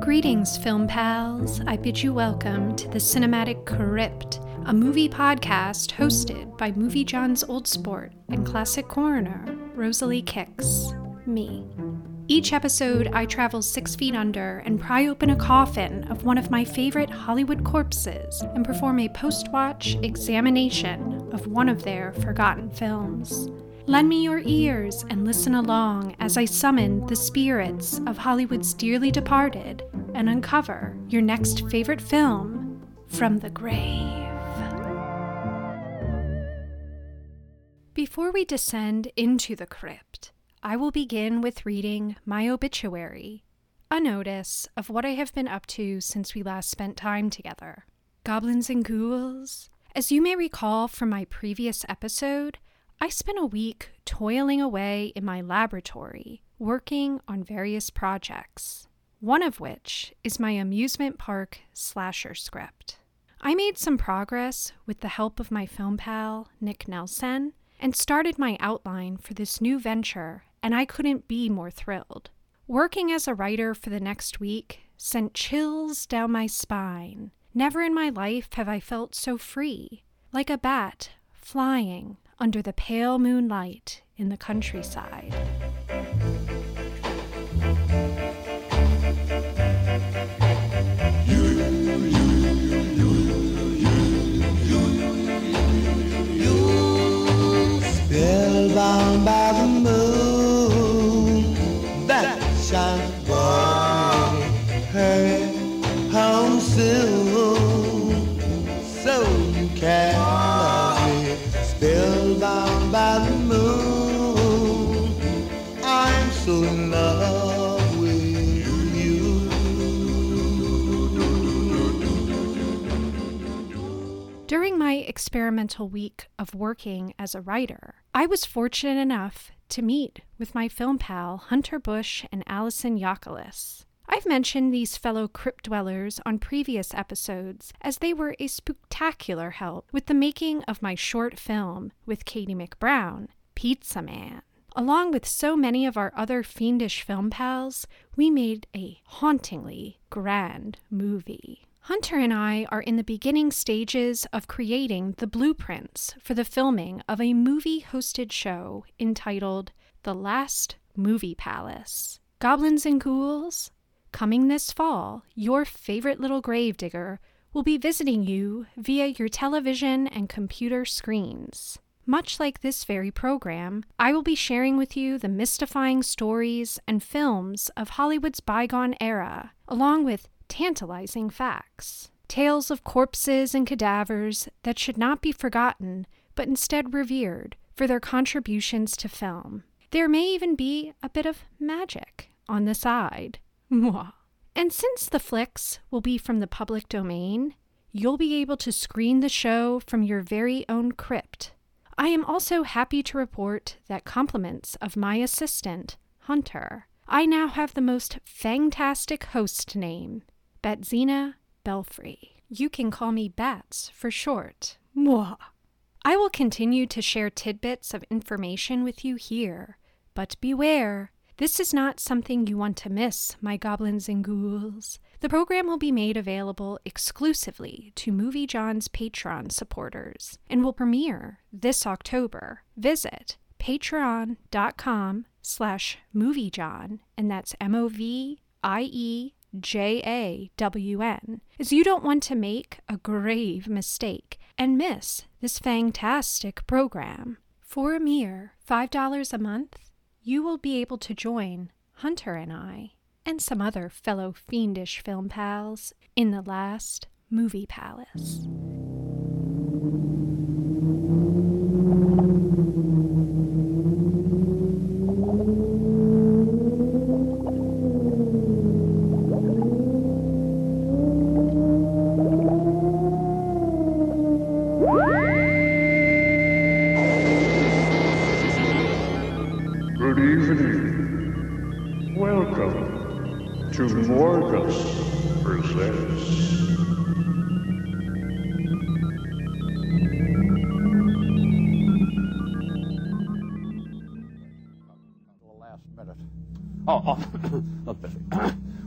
Greetings, film pals. I bid you welcome to the Cinematic Crypt, a movie podcast hosted by Movie Jawn's old sport and classic coroner, Rosalie Kicks, me. Each episode, I travel six feet under and pry open a coffin of one of my favorite Hollywood corpses and perform a post watch examination of one of their forgotten films. Lend me your ears and listen along as I summon the spirits of Hollywood's dearly departed and uncover your next favorite film from the grave. Before we descend into the crypt, I will begin with reading my obituary, a notice of what I have been up to since we last spent time together. Goblins and ghouls, as you may recall from my previous episode, I spent a week toiling away in my laboratory, working on various projects, one of which is my amusement park slasher script. I made some progress with the help of my film pal, Nick Nelson, and started my outline for this new venture, and I couldn't be more thrilled. Working as a writer for the next week sent chills down my spine. Never in my life have I felt so free, like a bat flying under the pale moonlight in the countryside. My experimental week of working as a writer, I was fortunate enough to meet with my film pal Hunter Bush and Allison Yokolis. I've mentioned these fellow crypt dwellers on previous episodes as they were a spectacular help with the making of my short film with Katie McBrown, Pizza Man. Along with so many of our other fiendish film pals, we made a hauntingly grand movie. Hunter and I are in the beginning stages of creating the blueprints for the filming of a movie hosted show entitled The Last Movie Palace. Goblins and Ghouls, coming this fall, your favorite little gravedigger will be visiting you via your television and computer screens. Much like this very program, I will be sharing with you the mystifying stories and films of Hollywood's bygone era, along with tantalizing facts. Tales of corpses and cadavers that should not be forgotten, but instead revered for their contributions to film. There may even be a bit of magic on the side. Mwah. And since the flicks will be from the public domain, you'll be able to screen the show from your very own crypt. I am also happy to report that compliments of my assistant, Hunter, I now have the most fantastic host name, Batzina Belfry. You can call me Bats for short. Mwah. I will continue to share tidbits of information with you here, but beware, this is not something you want to miss, my goblins and ghouls. The program will be made available exclusively to Movie Jawn's Patreon supporters and will premiere this October. Visit patreon.com slash moviejawn, and that's M-O-V-I-E J A W N, as you don't want to make a grave mistake and miss this fantastic program. For a mere $5 a month, you will be able to join Hunter and I and some other fellow fiendish film pals in the last movie palace.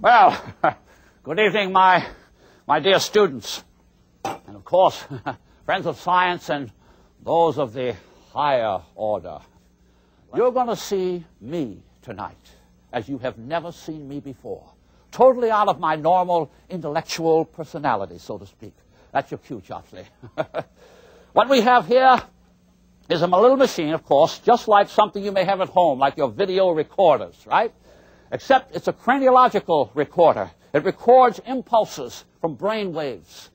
Well, Good evening, my, my dear students, and of course, friends of science and those of the higher order. You're going to see me tonight as you have never seen me before. Totally out of my normal intellectual personality, so to speak. That's your cue, Chopsley. what we have here is a little machine, of course, just like something you may have at home, like your video recorders, right? Except it's a craniological recorder. It records impulses from brain waves.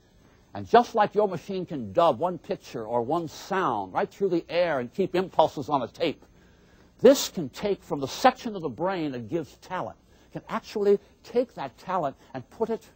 And just like your machine can dub one picture or one sound right through the air and keep impulses on a tape, this can take from the section of the brain that gives talent, can actually take that talent and put it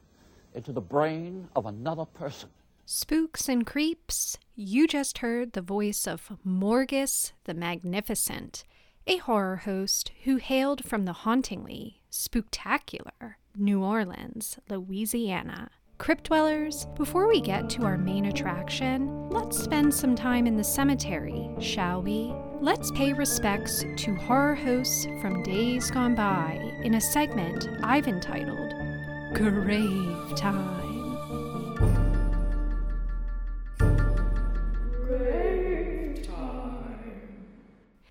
into the brain of another person. Spooks and creeps, you just heard the voice of Morgus the Magnificent, a horror host who hailed from the hauntingly spooktacular New Orleans, Louisiana. Crypt dwellers, before we get to our main attraction, let's spend some time in the cemetery, shall we? Let's pay respects to horror hosts from days gone by in a segment I've entitled Grave Time.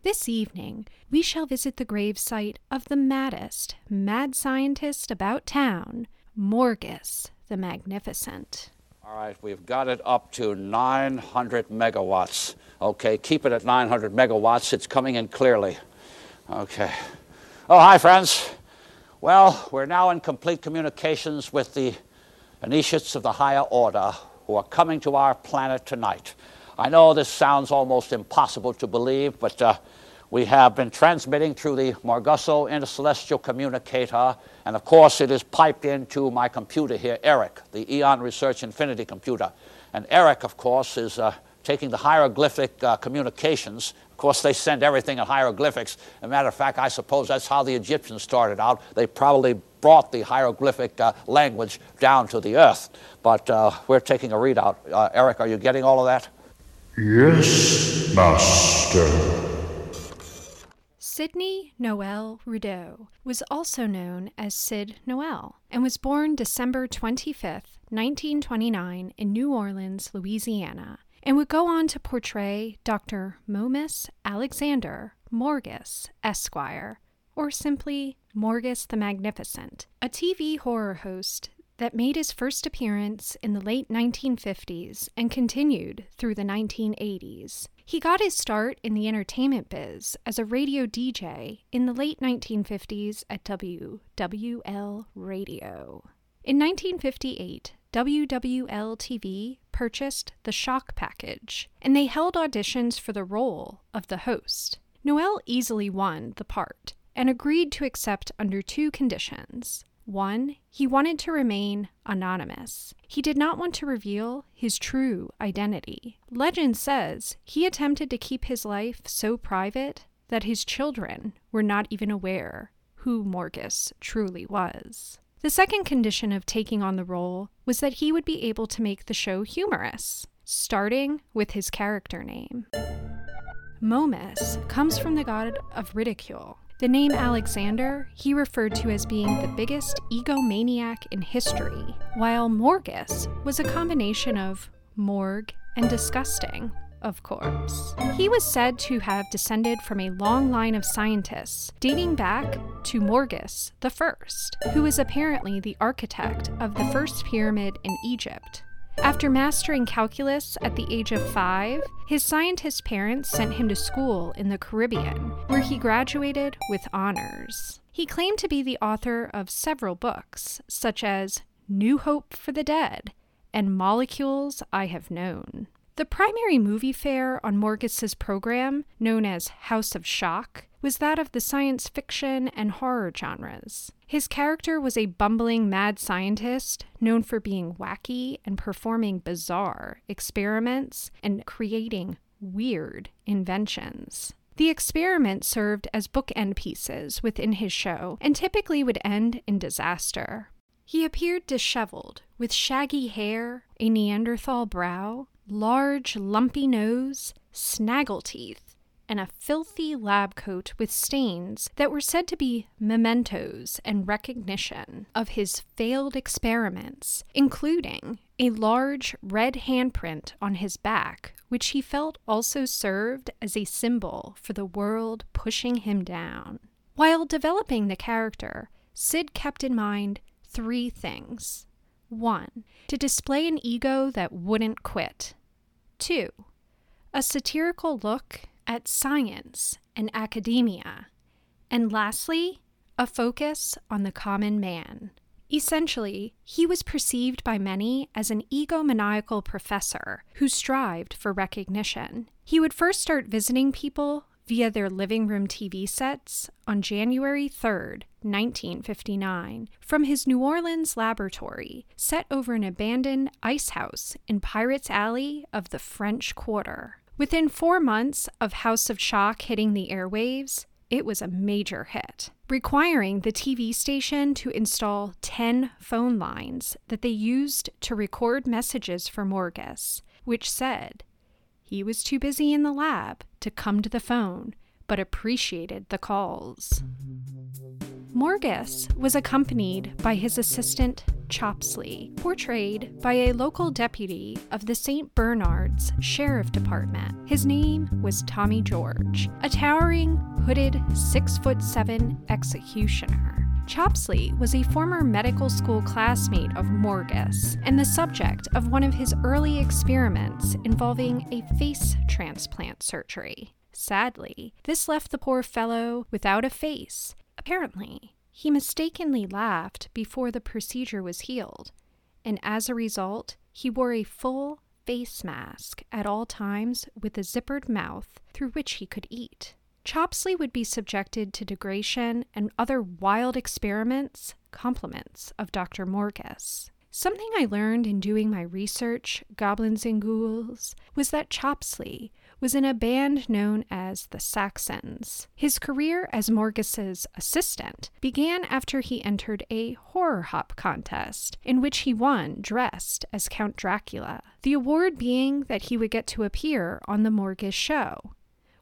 This evening, we shall visit the gravesite of the maddest mad scientist about town, Morgus the Magnificent. All right, we've got it up to 900 megawatts. Okay, keep it at 900 megawatts. It's coming in clearly. Okay. Oh, hi, friends. Well, we're now in complete communications with the initiates of the higher order who are coming to our planet tonight. I know this sounds almost impossible to believe, but uh, we have been transmitting through the Morgusso Intercelestial Communicator, and of course, it is piped into my computer here, ERIC, the Eon Research Infinity computer. And ERIC, of course, is uh, taking the hieroglyphic uh, communications. Of course, they send everything in hieroglyphics. As a matter of fact, I suppose that's how the Egyptians started out. They probably brought the hieroglyphic uh, language down to the earth. But uh, we're taking a readout. Uh, Eric, are you getting all of that? Yes, Master. Sidney Noel Rideau was also known as Sid Noel and was born December 25, 1929, in New Orleans, Louisiana, and would go on to portray Dr. Momus Alexander Morgus, Esquire, or simply Morgus the Magnificent, a TV horror host that made his first appearance in the late 1950s and continued through the 1980s. He got his start in the entertainment biz as a radio DJ in the late 1950s at WWL Radio. In 1958, WWL TV purchased the Shock package, and they held auditions for the role of the host. Noel easily won the part and agreed to accept under two conditions. One, he wanted to remain anonymous. He did not want to reveal his true identity. Legend says he attempted to keep his life so private that his children were not even aware who Morgus truly was. The second condition of taking on the role was that he would be able to make the show humorous, starting with his character name. Momus comes from the god of ridicule, the name Alexander he referred to as being the biggest egomaniac in history, while Morgus was a combination of morgue and disgusting, of course. He was said to have descended from a long line of scientists dating back to Morgus First, who was apparently the architect of the first pyramid in Egypt. After mastering calculus at the age of five, his scientist parents sent him to school in the Caribbean, where he graduated with honors. He claimed to be the author of several books, such as New Hope for the Dead and Molecules I Have Known. The primary movie fare on Morgus's program, known as House of Shock, was that of the science fiction and horror genres. His character was a bumbling mad scientist known for being wacky and performing bizarre experiments and creating weird inventions. The experiments served as bookend pieces within his show and typically would end in disaster. He appeared disheveled, with shaggy hair, a Neanderthal brow, large, lumpy nose, snaggle teeth, and a filthy lab coat with stains that were said to be mementos and recognition of his failed experiments, including a large red handprint on his back, which he felt also served as a symbol for the world pushing him down. While developing the character, Sid kept in mind three things. One, to display an ego that wouldn't quit. Two, a satirical look at science and academia. And lastly, a focus on the common man. Essentially, he was perceived by many as an egomaniacal professor who strived for recognition. He would first start visiting people via their living room TV sets on January 3, 1959, from his New Orleans laboratory, set over an abandoned ice house in Pirates Alley of the French Quarter. Within four months of House of Shock hitting the airwaves, it was a major hit, requiring the TV station to install 10 phone lines that they used to record messages for Morgus, which said, he was too busy in the lab to come to the phone, but appreciated the calls. Morgus was accompanied by his assistant, Chopsley, portrayed by a local deputy of the St. Bernard's Sheriff Department. His name was Tommy George, a towering, hooded, six foot seven executioner. Chopsley was a former medical school classmate of Morgus and the subject of one of his early experiments involving a face transplant surgery. Sadly, this left the poor fellow without a face. Apparently, he mistakenly laughed before the procedure was healed, and as a result, he wore a full face mask at all times with a zippered mouth through which he could eat. Chopsley would be subjected to degradation and other wild experiments, compliments of Dr. Morgus. Something I learned in doing my research, Goblins and Ghouls, was that Chopsley was in a band known as the Saxons. His career as Morgus's assistant began after he entered a horror hop contest, in which he won dressed as Count Dracula, the award being that he would get to appear on the Morgus show.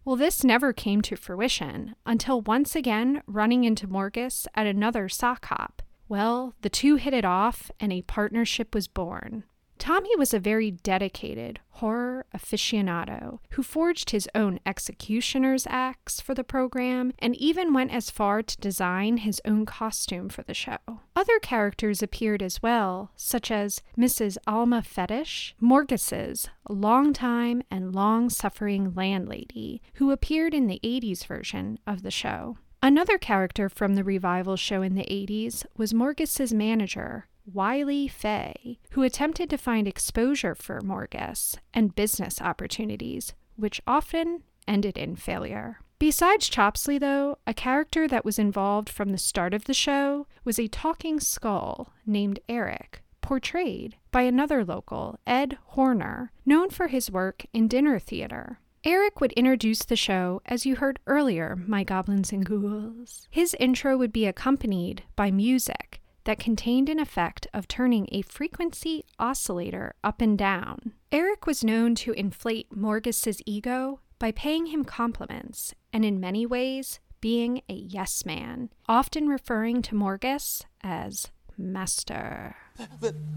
Well, this never came to fruition until once again running into Morgus at another sock hop. Well, the two hit it off and a partnership was born. Tommy was a very dedicated horror aficionado who forged his own executioner's axe for the program and even went as far to design his own costume for the show. Other characters appeared as well, such as Mrs. Alma Fetish, Morgus's longtime and long suffering landlady, who appeared in the 80s version of the show. Another character from the revival show in the 80s was Morgus's manager, Wiley Fay, who attempted to find exposure for Morgus and business opportunities, which often ended in failure. Besides Chopsley, though, a character that was involved from the start of the show was a talking skull named Eric, portrayed by another local, Ed Horner, known for his work in dinner theater. Eric would introduce the show as you heard earlier, my goblins and ghouls. His intro would be accompanied by music that contained an effect of turning a frequency oscillator up and down. Eric was known to inflate Morgus's ego by paying him compliments and in many ways being a yes man, often referring to Morgus as master.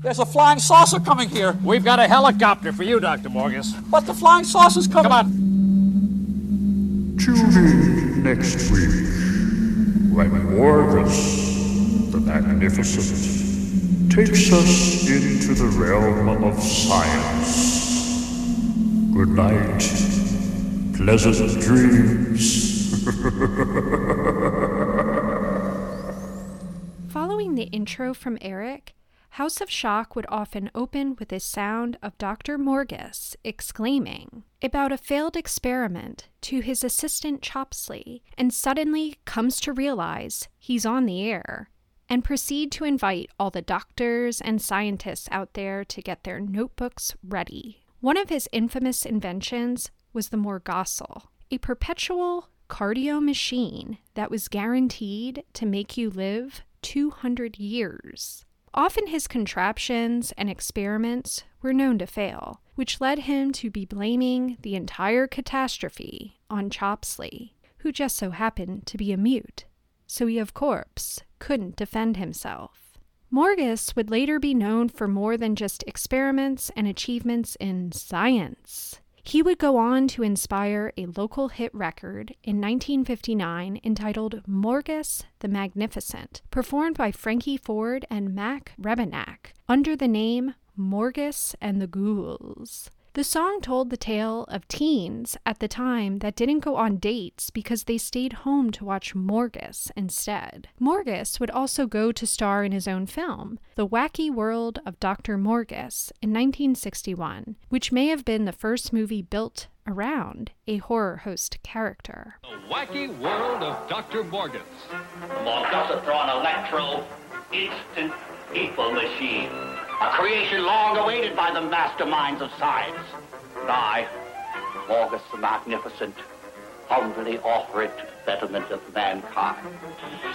There's a flying saucer coming here. We've got a helicopter for you, Dr. Morgus. But the flying saucer's coming. Come on. Tune in next week when Morgus the Magnificent takes us into the realm of science. Good night. Pleasant dreams. Following the intro from Eric, House of Shock would often open with a sound of Dr. Morgus exclaiming about a failed experiment to his assistant Chopsley and suddenly comes to realize he's on the air and proceed to invite all the doctors and scientists out there to get their notebooks ready. One of his infamous inventions was the Morgosel, a perpetual cardio machine that was guaranteed to make you live 200 years. Often his contraptions and experiments were known to fail, which led him to be blaming the entire catastrophe on Chopsley, who just so happened to be a mute, so he, of course, couldn't defend himself. Morgus would later be known for more than just experiments and achievements in science. He would go on to inspire a local hit record in 1959 entitled Morgus the Magnificent, performed by Frankie Ford and Mac Rebennack under the name Morgus and the Ghouls. The song told the tale of teens at the time that didn't go on dates because they stayed home to watch Morgus instead. Morgus would also go to star in his own film, The Wacky World of Dr. Morgus, in 1961, which may have been the first movie built around a horror host character. The Wacky World of Dr. Morgus. The Morgusatron Electro Instant People Machine. A creation long awaited by the masterminds of science. And I, Morgus the Magnificent, humbly offer it to the betterment of mankind.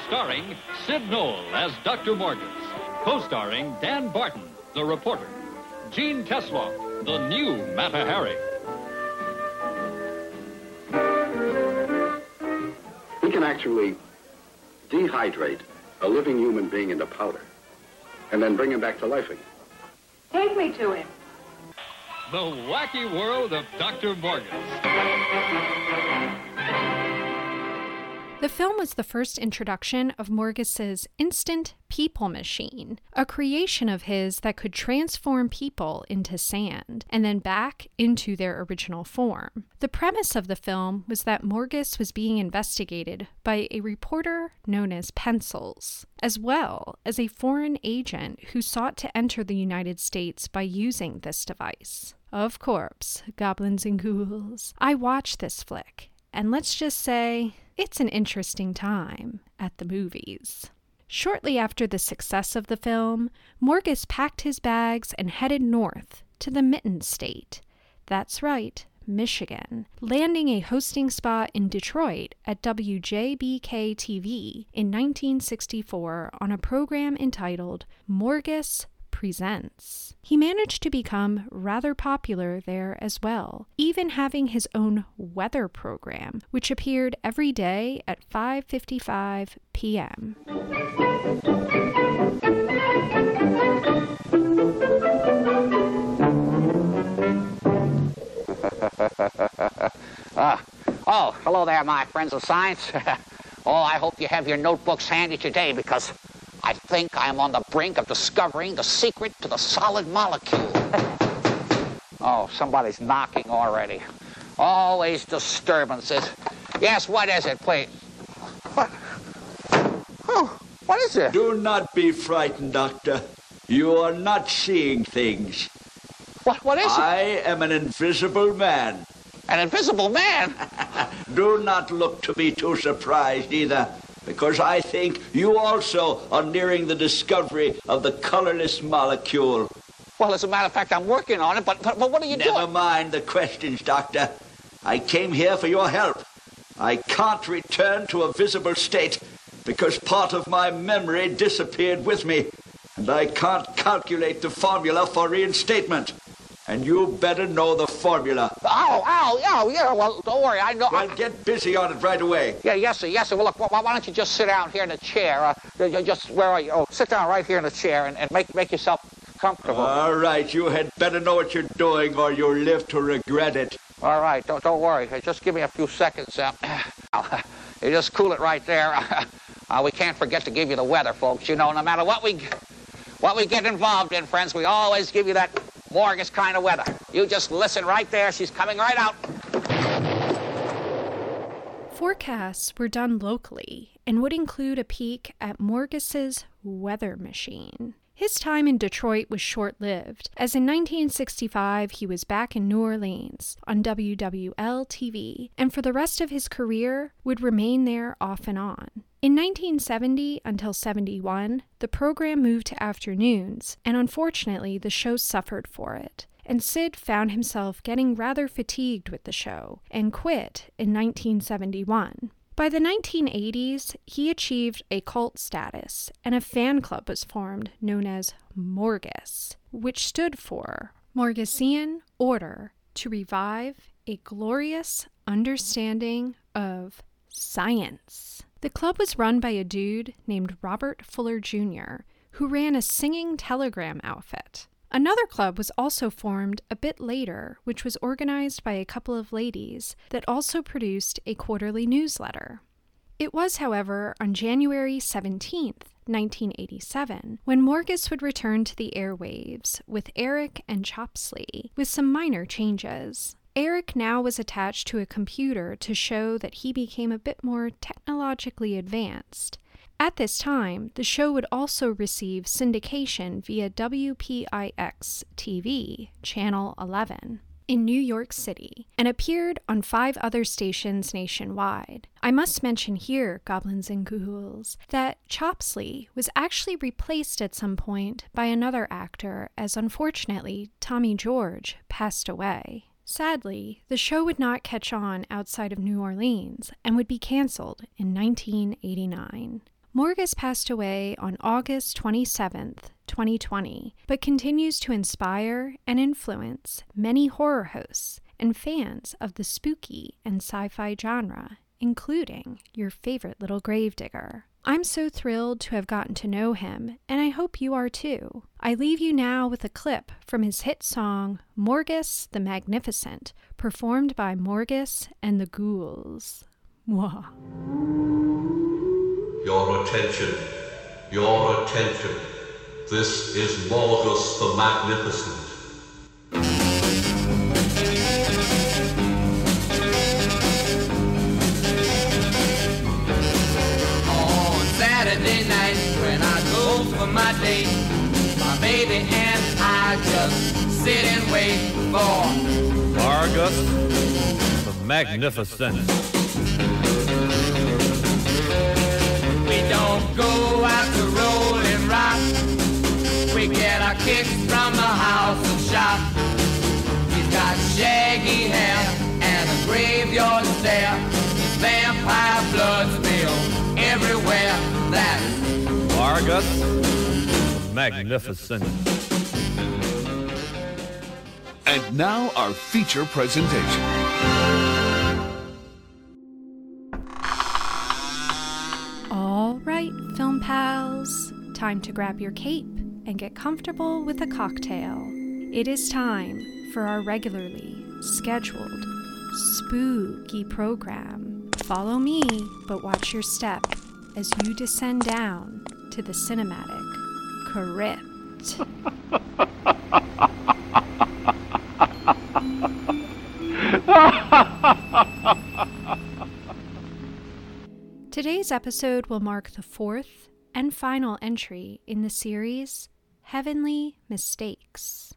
Starring Sid Noel as Dr. Morgus. Co-starring Dan Barton, the reporter. Gene Tesloff, the new Mata Hari. We can actually dehydrate a living human being into powder and then bring him back to life again. Take me to him. The Wacky World of Dr. Morgus. The film was the first introduction of Morgus's instant people machine, a creation of his that could transform people into sand and then back into their original form. The premise of the film was that Morgus was being investigated by a reporter known as Pencils, as well as a foreign agent who sought to enter the United States by using this device. Of course, goblins and ghouls. I watched this flick, and let's just say it's an interesting time at the movies. Shortly after the success of the film, Morgus packed his bags and headed north to the Mitten State. That's right, Michigan, landing a hosting spot in Detroit at WJBK TV in 1964 on a program entitled Morgus Presents. He managed to become rather popular there as well, even having his own weather program, which appeared every day at 5:55 p.m. Ah, oh, hello there, my friends of science. oh, I hope you have your notebooks handy today because I think I'm on the brink of discovering the secret to the solid molecule. oh, somebody's knocking already. Always disturbances. Yes, what is it, please? What? Oh, what is it? Do not be frightened, Doctor. You are not seeing things. What, what is I it? I am an invisible man. An invisible man? Do not look to be too surprised either, because I think you also are nearing the discovery of the colorless molecule. Well, as a matter of fact, I'm working on it, but, but, but what are you Never doing? mind the questions, Doctor. I came here for your help. I can't return to a visible state because part of my memory disappeared with me, and I can't calculate the formula for reinstatement. And you better know the formula. Ow, ow, ow, yeah, well, don't worry, I know. Well, get busy on it right away. Yeah, yes, sir, yes, sir. Well, look, why, why don't you just sit down here in the chair? Uh, just, where are you? Oh, sit down right here in the chair and, and make, make yourself comfortable. All right, you had better know what you're doing or you'll live to regret it. All right, don't, don't worry. Just give me a few seconds. Uh, you just cool it right there. Uh, we can't forget to give you the weather, folks. You know, no matter what we, what we get involved in, friends, we always give you that Morgus kind of weather. You just listen right there. She's coming right out. Forecasts were done locally and would include a peek at Morgus's weather machine. His time in Detroit was short lived, as in 1965 he was back in New Orleans on WWL TV, and for the rest of his career would remain there off and on. In 1970 until 71, the program moved to afternoons, and unfortunately, the show suffered for it and Sid found himself getting rather fatigued with the show and quit in 1971. By the 1980s, he achieved a cult status, and a fan club was formed known as Morgus, which stood for Morgesian Order to Revive a Glorious Understanding of Science. The club was run by a dude named Robert Fuller Jr., who ran a singing telegram outfit. Another club was also formed a bit later, which was organized by a couple of ladies that also produced a quarterly newsletter. It was, however, on January 17th, 1987, when Morgus would return to the airwaves with Eric and Chopsley, with some minor changes. Eric now was attached to a computer to show that he became a bit more technologically advanced. At this time, the show would also receive syndication via WPIX TV, Channel 11, in New York City, and appeared on five other stations nationwide. I must mention here, Goblins and Ghouls, that Chopsley was actually replaced at some point by another actor, as unfortunately Tommy George passed away. Sadly, the show would not catch on outside of New Orleans and would be canceled in 1989. Morgus passed away on August 27, 2020, but continues to inspire and influence many horror hosts and fans of the spooky and sci fi genre, including your favorite little gravedigger. I'm so thrilled to have gotten to know him, and I hope you are too. I leave you now with a clip from his hit song, Morgus the Magnificent, performed by Morgus and the Ghouls. Mwah. Your attention, your attention. This is Morgus the Magnificent. On Saturday night when I go for my date, my baby and I just sit and wait for Morgus the Magnificent. We don't go out to roll and rock. We get our kicks from the House of Shock. He's got shaggy hair and a graveyard stare. Vampire blood spill everywhere. That's Morgus Magnificent. And now our feature presentation. All right, film pals, time to grab your cape and get comfortable with a cocktail. It is time for our regularly scheduled spooky program. Follow me, but watch your step as you descend down to the cinematic crypt. Today's episode will mark the fourth and final entry in the series Heavenly Mistakes.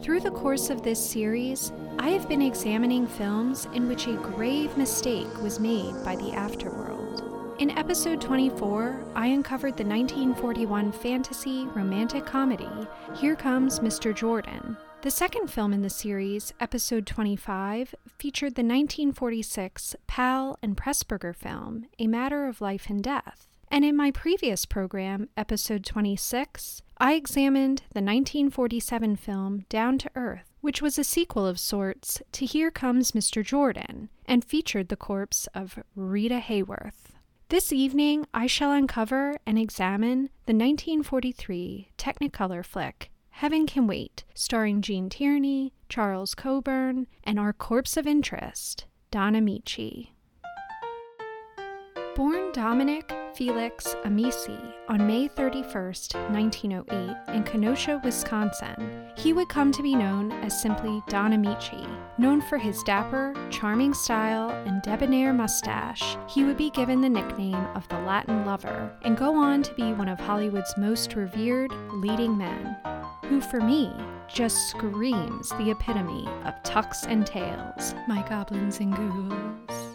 Through the course of this series, I have been examining films in which a grave mistake was made by the afterworld. In episode 24, I uncovered the 1941 fantasy romantic comedy Here Comes Mr. Jordan. The second film in the series, episode 25, featured the 1946 Powell and Pressburger film A Matter of Life and Death. And in my previous program, episode 26, I examined the 1947 film Down to Earth, which was a sequel of sorts to Here Comes Mr. Jordan and featured the corpse of Rita Hayworth. This evening, I shall uncover and examine the 1943 Technicolor flick Heaven Can Wait, starring Gene Tierney, Charles Coburn, and our corpse of interest, Don Ameche. Born Dominic Felix Amici on May 31, 1908, in Kenosha, Wisconsin, he would come to be known as simply Don Ameche. Known for his dapper, charming style and debonair mustache, he would be given the nickname of the Latin Lover and go on to be one of Hollywood's most revered leading men, who for me just screams the epitome of tucks and tails, my goblins and ghouls.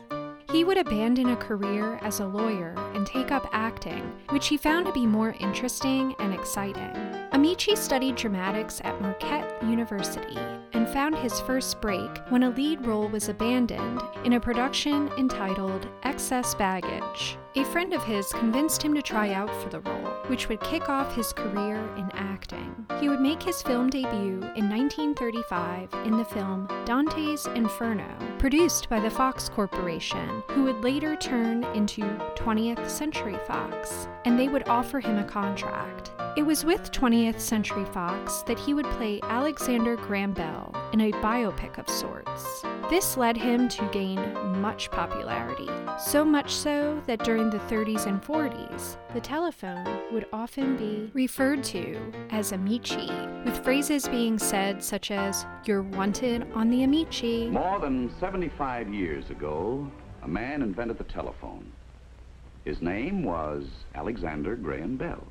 He would abandon a career as a lawyer and take up acting, which he found to be more interesting and exciting. Ameche studied dramatics at Marquette University and found his first break when a lead role was abandoned in a production entitled Excess Baggage. A friend of his convinced him to try out for the role, which would kick off his career in acting. He would make his film debut in 1935 in the film Dante's Inferno, produced by the Fox Corporation, who would later turn into 20th Century Fox, and they would offer him a contract. It was with 20th Century Fox that he would play Alexander Graham Bell in a biopic of sorts. This led him to gain much popularity, so much so that during the 30s and 40s, the telephone would often be referred to as Ameche, with phrases being said such as, You're wanted on the Ameche. More than 75 years ago, a man invented the telephone. His name was Alexander Graham Bell.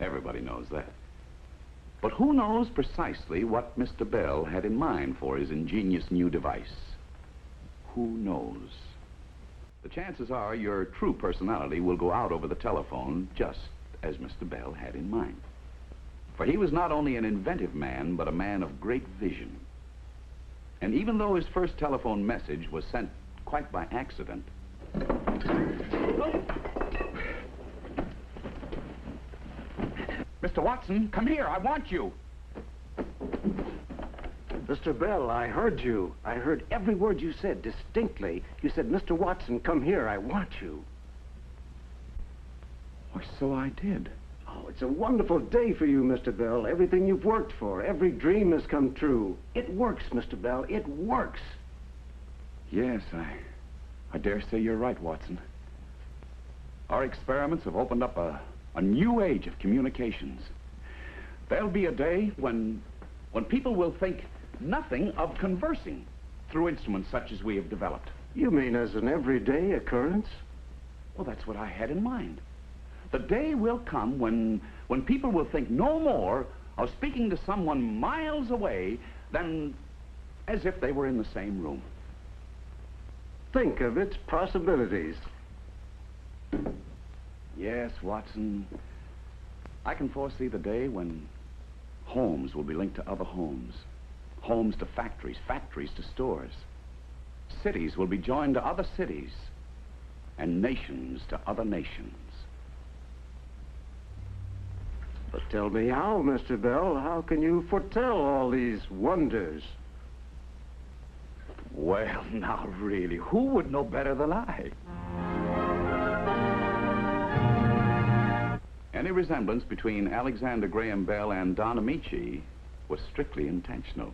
Everybody knows that. But who knows precisely what Mr. Bell had in mind for his ingenious new device? Who knows? The chances are your true personality will go out over the telephone just as Mr. Bell had in mind. For he was not only an inventive man, but a man of great vision. And even though his first telephone message was sent quite by accident, Mr. Watson, come here. I want you. Mr. Bell, I heard you. I heard every word you said distinctly. You said, Mr. Watson, come here. I want you. Why, so I did. Oh, it's a wonderful day for you, Mr. Bell. Everything you've worked for, every dream has come true. It works, Mr. Bell. It works. Yes, I, I dare say you're right, Watson. Our experiments have opened up a, a new age of communications. There'll be a day when, when people will think nothing of conversing through instruments such as we have developed. You mean as an everyday occurrence? Well, that's what I had in mind. The day will come when, when people will think no more of speaking to someone miles away than as if they were in the same room. Think of its possibilities. Yes, Watson. I can foresee the day when homes will be linked to other homes. Homes to factories, factories to stores. Cities will be joined to other cities. And nations to other nations. But tell me how, Mr. Bell. How can you foretell all these wonders? Well, now, really, who would know better than I? Any resemblance between Alexander Graham Bell and Don Ameche was strictly intentional.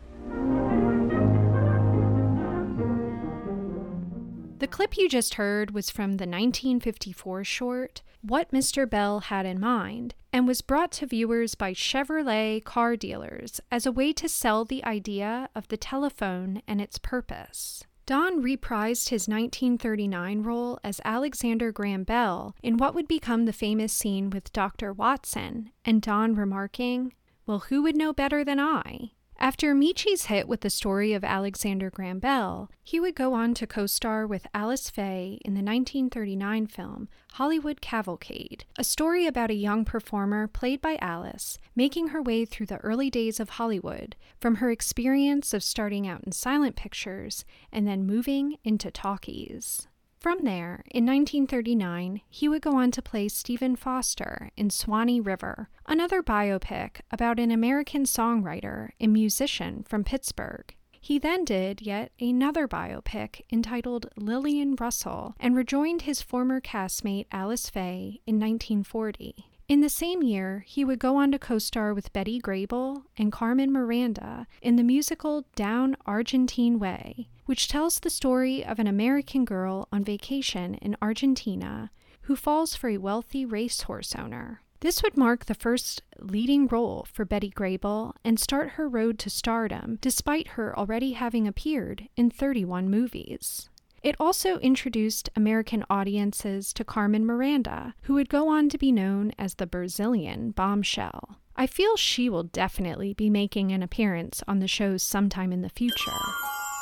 The clip you just heard was from the 1954 short, What Mr. Bell Had in Mind, and was brought to viewers by Chevrolet car dealers as a way to sell the idea of the telephone and its purpose. Don reprised his 1939 role as Alexander Graham Bell in what would become the famous scene with Dr. Watson, and Don remarking, Well, who would know better than I? After Ameche's hit with the story of Alexander Graham Bell, he would go on to co star with Alice Faye in the 1939 film Hollywood Cavalcade, a story about a young performer played by Alice making her way through the early days of Hollywood from her experience of starting out in silent pictures and then moving into talkies. From there, in 1939, he would go on to play Stephen Foster in Swanee River, another biopic about an American songwriter and musician from Pittsburgh. He then did yet another biopic entitled Lillian Russell and rejoined his former castmate Alice Faye in 1940. In the same year, he would go on to co star with Betty Grable and Carmen Miranda in the musical Down Argentine Way, which tells the story of an American girl on vacation in Argentina who falls for a wealthy racehorse owner. This would mark the first leading role for Betty Grable and start her road to stardom, despite her already having appeared in 31 movies. It also introduced American audiences to Carmen Miranda, who would go on to be known as the Brazilian bombshell. I feel she will definitely be making an appearance on the shows sometime in the future.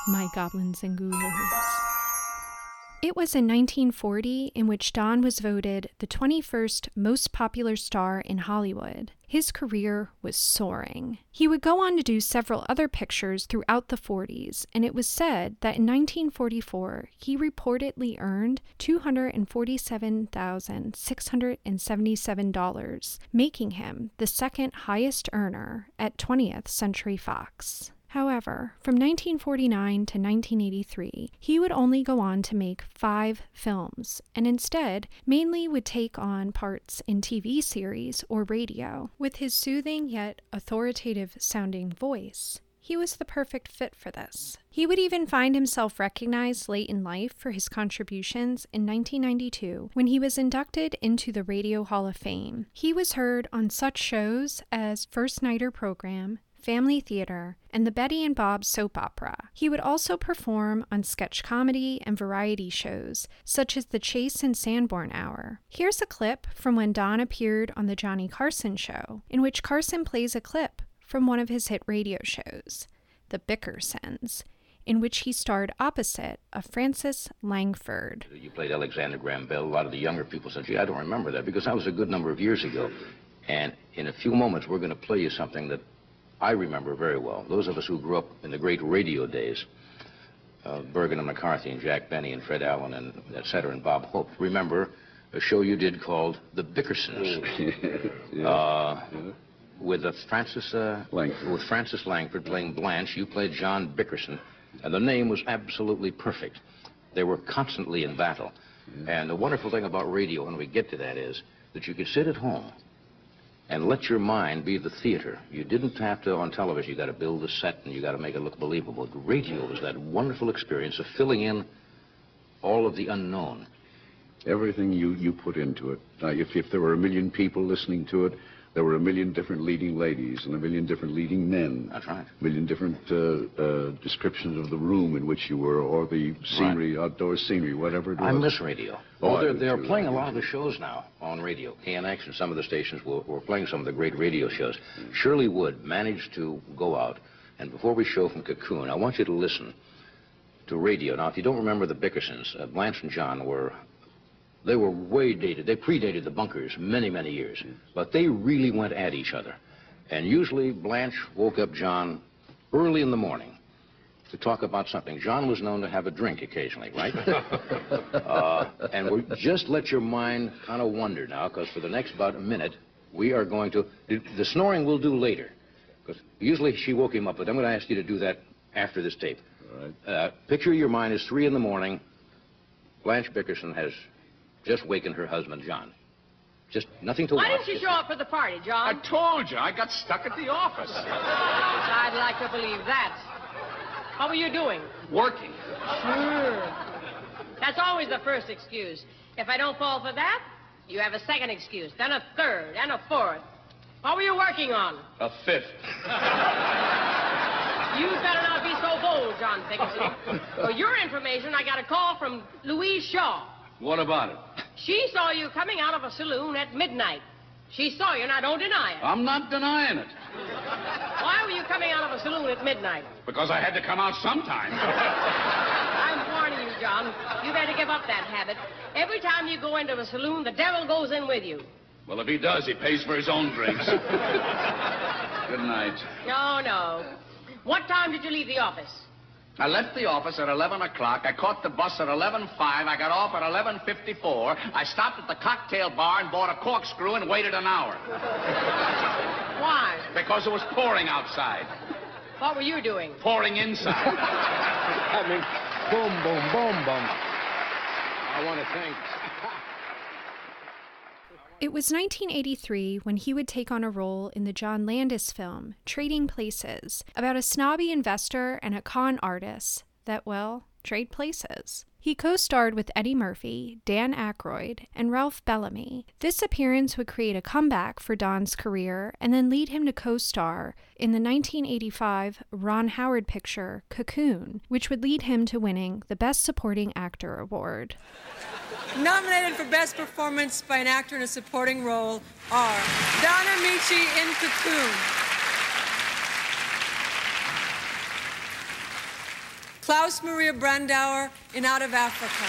My goblins and ghouls. It was in 1940 in which Don was voted the 21st most popular star in Hollywood. His career was soaring. He would go on to do several other pictures throughout the 40s, and it was said that in 1944 he reportedly earned $247,677, making him the second highest earner at 20th Century Fox. However, from 1949 to 1983, he would only go on to make five films, and instead mainly would take on parts in TV series or radio. With his soothing yet authoritative sounding voice, he was the perfect fit for this. He would even find himself recognized late in life for his contributions in 1992 when he was inducted into the Radio Hall of Fame. He was heard on such shows as First Nighter Program, Family Theater, and the Betty and Bob soap opera. He would also perform on sketch comedy and variety shows, such as the Chase and Sanborn Hour. Here's a clip from when Don appeared on The Johnny Carson Show, in which Carson plays a clip from one of his hit radio shows, The Bickersons, in which he starred opposite of Frances Langford. You played Alexander Graham Bell. A lot of the younger people said, gee, I don't remember that because that was a good number of years ago. And in a few moments, we're going to play you something that I remember very well. Those of us who grew up in the great radio days, uh, Bergen and McCarthy and Jack Benny and Fred Allen and et cetera and Bob Hope, remember a show you did called The Bickersons. Yeah. Uh, with uh, Frances uh, with Frances Langford playing Blanche, you played John Bickerson, and the name was absolutely perfect. They were constantly in battle, and the wonderful thing about radio, when we get to that, is that you could sit at home and let your mind be the theater. You didn't have to on television. You got to build the set and you got to make it look believable. Radio was that wonderful experience of filling in all of the unknown. Everything you, you put into it. If, if there were a million people listening to it, there were a million different leading ladies and a million different leading men. That's right. A million different uh, uh, descriptions of the room in which you were or the scenery, outdoor scenery, whatever it was. I miss radio. Oh, Oh, they're, they're playing a lot of the shows now on radio. KNX and some of the stations were, were playing some of the great radio shows. Shirley Wood managed to go out, and before we show from Cocoon, I want you to listen to radio. Now, if you don't remember the Bickersons, uh, Blanche and John were, they were way dated. They predated the Bunkers many, many years. But they really went at each other. And usually Blanche woke up John early in the morning to talk about something. John was known to have a drink occasionally, right? uh, and we just let your mind kind of wander now, because for the next about a minute, we are going to. The, snoring we'll do later, because usually she woke him up, but I'm going to ask you to do that after this tape. All right. Uh, picture your mind is three in the morning. Blanche Bickerson has just wakened her husband, John. Just nothing to Why watch. didn't you show up for the party, John? I told you, I got stuck at the office. I'd like to believe that. What were you doing? Working. Sure. That's always the first excuse. If I don't fall for that, you have a second excuse, then a third, and a fourth. What were you working on? A fifth. You better not be so bold, John Bickerson. For your information, I got a call from Louise Shaw. What about it? She saw you coming out of a saloon at midnight. She saw you, now don't deny it. I'm not denying it. Why were you coming out of a saloon at midnight? Because I had to come out sometime. I'm warning you, John. You better give up that habit. Every time you go into a saloon, the devil goes in with you. well, if he does, he pays for his own drinks. Good night. No, no. What time did you leave the office? I left the office at 11 o'clock. I caught the bus at 11.05. I got off at 11.54. I stopped at the cocktail bar and bought a corkscrew and waited an hour. Why? Because it was pouring outside. What were you doing? Pouring inside. I mean, boom, boom, boom, boom. I want to thank. It was 1983 when he would take on a role in the John Landis film, Trading Places, about a snobby investor and a con artist that, well, trade places. He co starred with Eddie Murphy, Dan Aykroyd, and Ralph Bellamy. This appearance would create a comeback for Don's career and then lead him to co star in the 1985 Ron Howard picture, Cocoon, which would lead him to winning the Best Supporting Actor award. Nominated for Best Performance by an Actor in a Supporting Role are Don Ameche in Cocoon, Klaus Maria Brandauer in Out of Africa.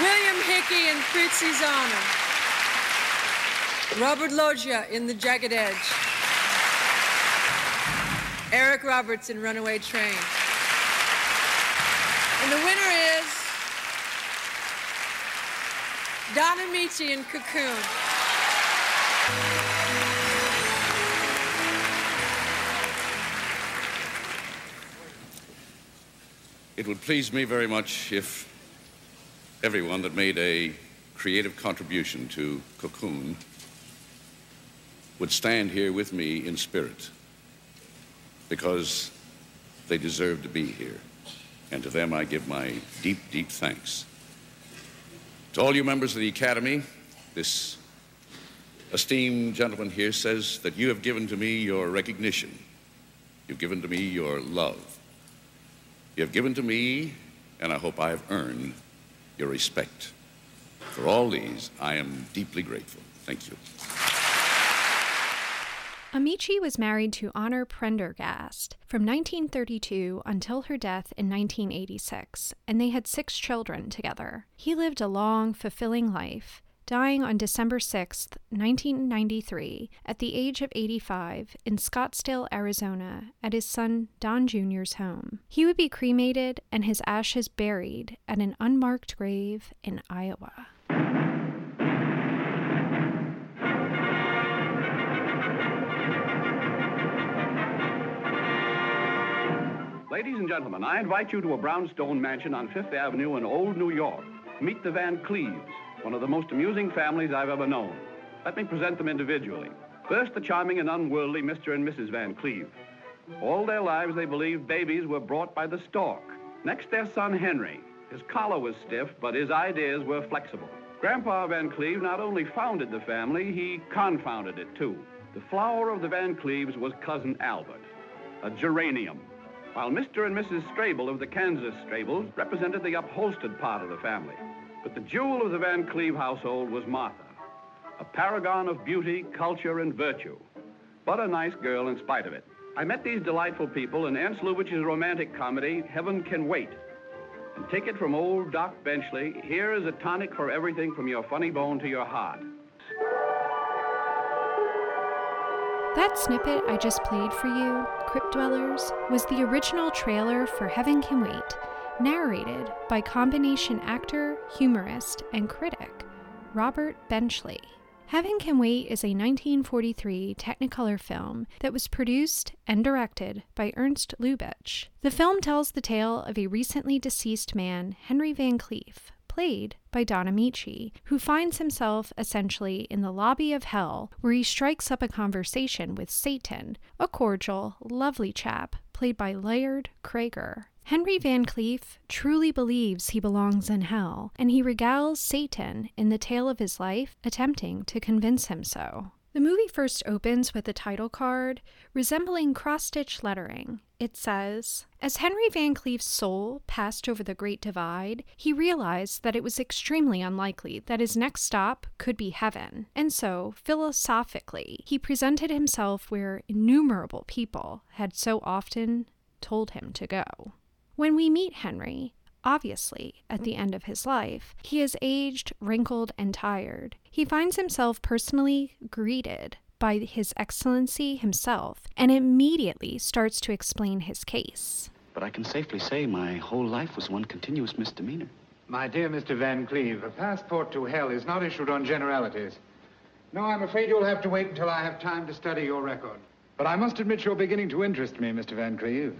William Hickey in Prizzi's Honor. Robert Loggia in The Jagged Edge. Eric Roberts in Runaway Train. And the winner is Don Ameche in Cocoon. It would please me very much if everyone that made a creative contribution to Cocoon would stand here with me in spirit because they deserve to be here. And to them I give my deep, deep thanks. To all you members of the Academy, this esteemed gentleman here says that you have given to me your recognition. You've given to me your love. You have given to me, and I hope I have earned, your respect. For all these, I am deeply grateful. Thank you. Ameche was married to Honor Prendergast from 1932 until her death in 1986, and they had six children together. He lived a long, fulfilling life, dying on December 6, 1993, at the age of 85 in Scottsdale, Arizona, at his son Don Jr.'s home. He would be cremated and his ashes buried at an unmarked grave in Iowa. Ladies and gentlemen, I invite you to a brownstone mansion on Fifth Avenue in Old New York. Meet the Van Cleves, one of the most amusing families I've ever known. Let me present them individually. First, the charming and unworldly Mr. and Mrs. Van Cleve. All their lives, they believed babies were brought by the stork. Next, their son, Henry. His collar was stiff, but his ideas were flexible. Grandpa Van Cleve not only founded the family, he confounded it, too. The flower of the Van Cleves was cousin Albert, a geranium, while Mr. and Mrs. Strable of the Kansas Strables represented the upholstered part of the family. But the jewel of the Van Cleve household was Martha, a paragon of beauty, culture, and virtue, but a nice girl in spite of it. I met these delightful people in Ernst Lubitsch's romantic comedy, Heaven Can Wait. And take it from old Doc Benchley, here is a tonic for everything from your funny bone to your heart. That snippet I just played for you, Crypt Dwellers, was the original trailer for Heaven Can Wait, narrated by combination actor, humorist, and critic Robert Benchley. Heaven Can Wait is a 1943 Technicolor film that was produced and directed by Ernst Lubitsch. The film tells the tale of a recently deceased man, Henry Van Cleve, played by Don Ameche, who finds himself essentially in the lobby of hell where he strikes up a conversation with Satan, a cordial, lovely chap played by Laird Cregar. Henry Van Cleve truly believes he belongs in hell, and he regales Satan in the tale of his life, attempting to convince him so. The movie first opens with a title card resembling cross stitch lettering. It says, As Henry Van Cleve's soul passed over the Great Divide, he realized that it was extremely unlikely that his next stop could be heaven, and so, philosophically, he presented himself where innumerable people had so often told him to go. When we meet Henry, Obviously, at the end of his life, he is aged, wrinkled, and tired. He finds himself personally greeted by His Excellency himself and immediately starts to explain his case. But I can safely say my whole life was one continuous misdemeanor. My dear Mr. Van Cleve, a passport to hell is not issued on generalities. No, I'm afraid you'll have to wait until I have time to study your record. But I must admit you're beginning to interest me, Mr. Van Cleve.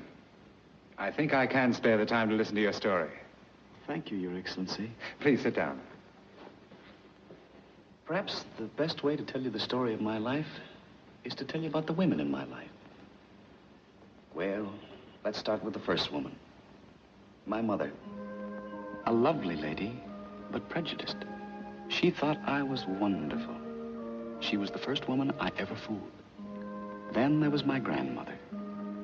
I think I can spare the time to listen to your story. Thank you, Your Excellency. Please sit down. Perhaps the best way to tell you the story of my life is to tell you about the women in my life. Well, let's start with the first woman. My mother. A lovely lady, but prejudiced. She thought I was wonderful. She was the first woman I ever fooled. Then there was my grandmother.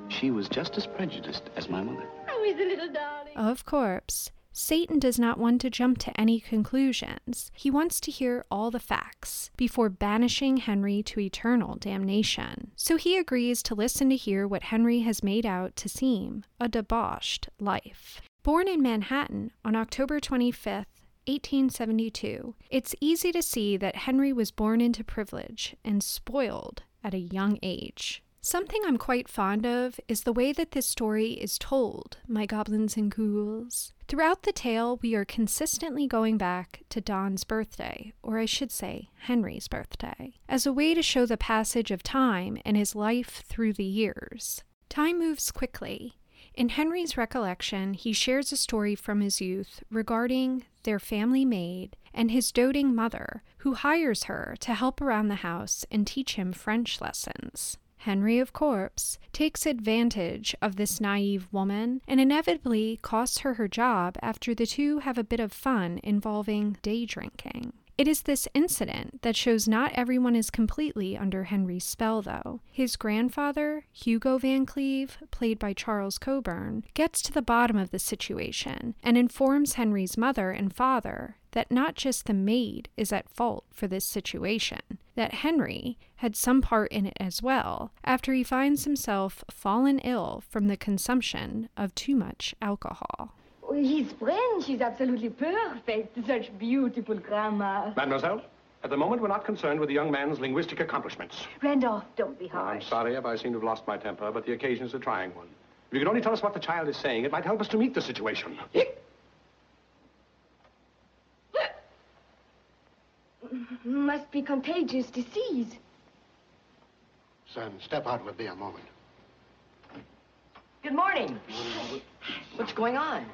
She was just as prejudiced as my mother. Oh, he's a little darling. Of course. Satan does not want to jump to any conclusions. He wants to hear all the facts before banishing Henry to eternal damnation. So he agrees to listen to hear what Henry has made out to seem a debauched life. Born in Manhattan on October 25th, 1872, it's easy to see that Henry was born into privilege and spoiled at a young age. Something I'm quite fond of is the way that this story is told, my goblins and ghouls. Throughout the tale, we are consistently going back to Don's birthday, or I should say, Henry's birthday, as a way to show the passage of time and his life through the years. Time moves quickly. In Henry's recollection, he shares a story from his youth regarding their family maid and his doting mother, who hires her to help around the house and teach him French lessons. Henry of Corpse takes advantage of this naive woman and inevitably costs her her job after the two have a bit of fun involving day drinking. It is this incident that shows not everyone is completely under Henry's spell, though. His grandfather, Hugo Van Cleve, played by Charles Coburn, gets to the bottom of the situation and informs Henry's mother and father that not just the maid is at fault for this situation, that Henry had some part in it as well, after he finds himself fallen ill from the consumption of too much alcohol. Oh, His French is absolutely perfect. Such beautiful grammar. Mademoiselle, at the moment we're not concerned with the young man's linguistic accomplishments. Randolph, don't be harsh. I'm sorry if I seem to have lost my temper, but the occasion is a trying one. If you could only tell us what the child is saying, it might help us to meet the situation. Must be contagious disease. Son, step out with me a moment. Good morning. What's going on?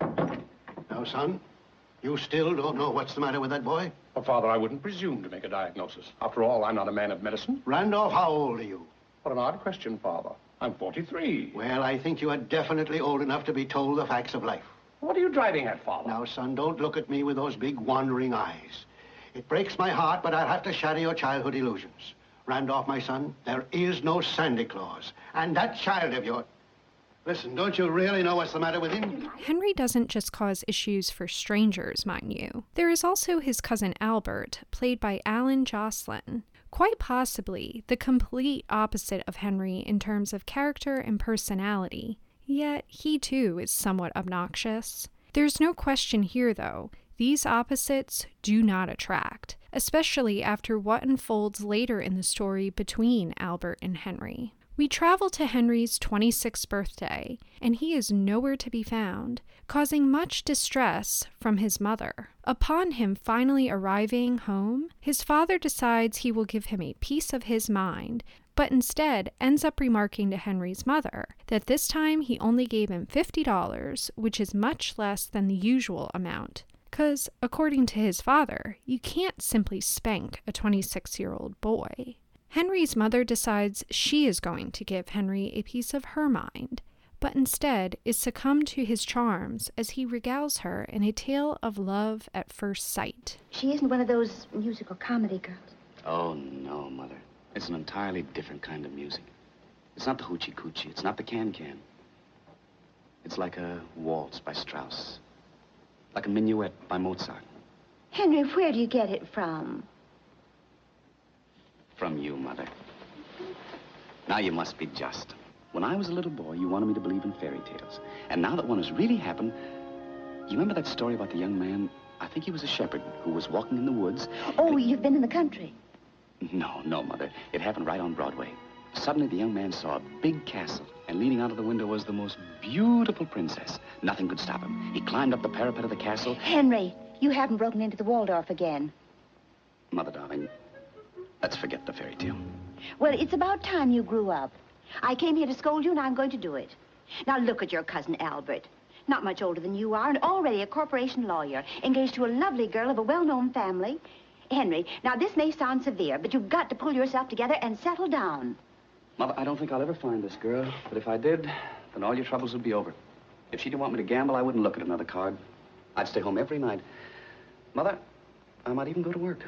Now, son, you still don't know what's the matter with that boy? Well, Father, I wouldn't presume to make a diagnosis. After all, I'm not a man of medicine. Randolph, how old are you? What an odd question, Father. I'm 43. Well, I think you are definitely old enough to be told the facts of life. What are you driving at, Father? Now, son, don't look at me with those big wandering eyes. It breaks my heart, but I'll have to shatter your childhood illusions. Randolph, my son, there is no Santa Claus. And that child of yours... Listen, don't you really know what's the matter with him? Henry doesn't just cause issues for strangers, mind you. There is also his cousin Albert, played by Allyn Joslyn. Quite possibly the complete opposite of Henry in terms of character and personality, yet he too is somewhat obnoxious. There's no question here, though, these opposites do not attract, especially after what unfolds later in the story between Albert and Henry. We travel to Henry's 26th birthday, and he is nowhere to be found, causing much distress from his mother. Upon him finally arriving home, his father decides he will give him a piece of his mind, but instead ends up remarking to Henry's mother that this time he only gave him $50, which is much less than the usual amount. Because, according to his father, you can't simply spank a 26 year old boy. Henry's mother decides she is going to give Henry a piece of her mind, but instead is succumbed to his charms as he regales her in a tale of love at first sight. She isn't one of those musical comedy girls. Oh, no, Mother. It's an entirely different kind of music. It's not the hoochie coochie. It's not the can can. It's like a waltz by Strauss. Like a minuet by Mozart. Henry, where do you get it from? From you, Mother. Now you must be just. When I was a little boy, you wanted me to believe in fairy tales. And now that one has really happened, you remember that story about the young man? I think he was a shepherd who was walking in the woods. Oh, you've been in the country. No, no, Mother. It happened right on Broadway. Suddenly, the young man saw a big castle, and leaning out of the window was the most beautiful princess. Nothing could stop him. He climbed up the parapet of the castle. Henry, you haven't broken into the Waldorf again. Mother, darling, let's forget the fairy tale. Well, it's about time you grew up. I came here to scold you, and I'm going to do it. Now, look at your cousin Albert. Not much older than you are, and already a corporation lawyer, engaged to a lovely girl of a well-known family. Henry, now this may sound severe, but you've got to pull yourself together and settle down. Mother, I don't think I'll ever find this girl, but if I did, then all your troubles would be over. If she didn't want me to gamble, I wouldn't look at another card. I'd stay home every night. Mother, I might even go to work.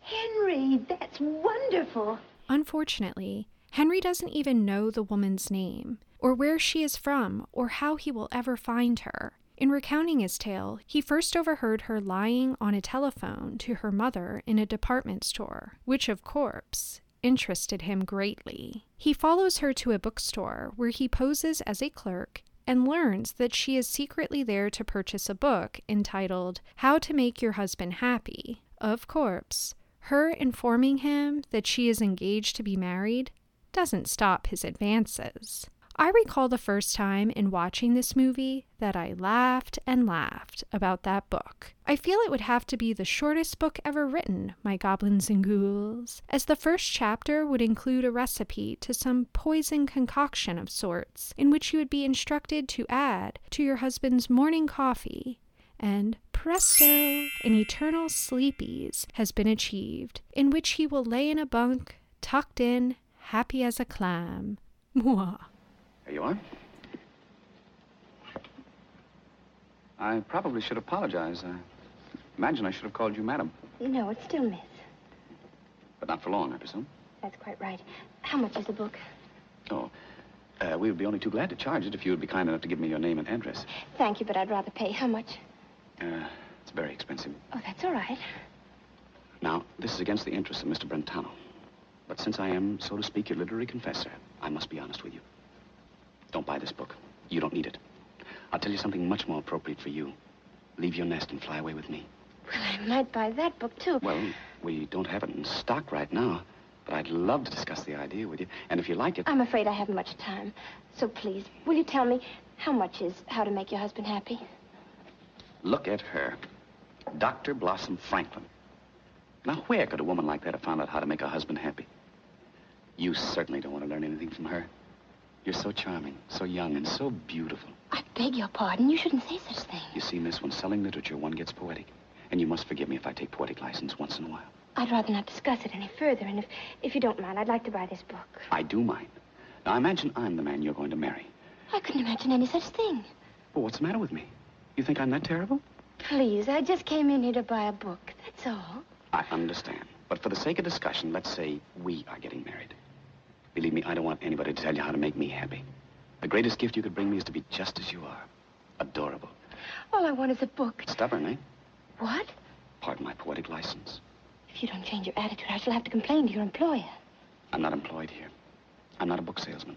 Henry, that's wonderful. Unfortunately, Henry doesn't even know the woman's name, or where she is from, or how he will ever find her. In recounting his tale, he first overheard her lying on a telephone to her mother in a department store, which, of course, interested him greatly. He follows her to a bookstore where he poses as a clerk and learns that she is secretly there to purchase a book entitled How to Make Your Husband Happy. Of course, her informing him that she is engaged to be married doesn't stop his advances. I recall the first time in watching this movie that I laughed and laughed about that book. I feel it would have to be the shortest book ever written, my goblins and ghouls, as the first chapter would include a recipe to some poison concoction of sorts, in which you would be instructed to add to your husband's morning coffee. And presto, an eternal sleepies has been achieved, in which he will lay in a bunk, tucked in, happy as a clam. Mwah. There you are. I probably should apologize. I imagine I should have called you madam, No, it's still Miss. but not for long, I presume. That's quite right. How much is the book? Oh, uh, we would be only too glad to charge it if you would be kind enough to give me your name and address. Thank you, but I'd rather pay. How much? Uh, it's very expensive. Oh, that's all right. Now, this is against the interests of Mr. Brentano. But since I am, so to speak, your literary confessor, I must be honest with you. Don't buy this book. You don't need it. I'll tell you something much more appropriate for you. Leave your nest and fly away with me. Well, I might buy that book, too. Well, we don't have it in stock right now, but I'd love to discuss the idea with you. And if you like it... I'm afraid I haven't much time. So please, will you tell me how much is How to Make Your Husband Happy? Look at her. Dr. Blossom Franklin. Now, where could a woman like that have found out how to make her husband happy? You certainly don't want to learn anything from her. You're so charming, so young, and so beautiful. I beg your pardon. You shouldn't say such things. You see, miss, when selling literature, one gets poetic. And you must forgive me if I take poetic license once in a while. I'd rather not discuss it any further, and if, if you don't mind, I'd like to buy this book. I do mind. Now, imagine I'm the man you're going to marry. I couldn't imagine any such thing. Well, what's the matter with me? You think I'm that terrible? Please, I just came in here to buy a book. That's all. I understand. But for the sake of discussion, let's say we are getting married. Believe me, I don't want anybody to tell you how to make me happy. The greatest gift you could bring me is to be just as you are. Adorable. All I want is a book. Stubborn, eh? What? Pardon my poetic license. If you don't change your attitude, I shall have to complain to your employer. I'm not employed here. I'm not a book salesman.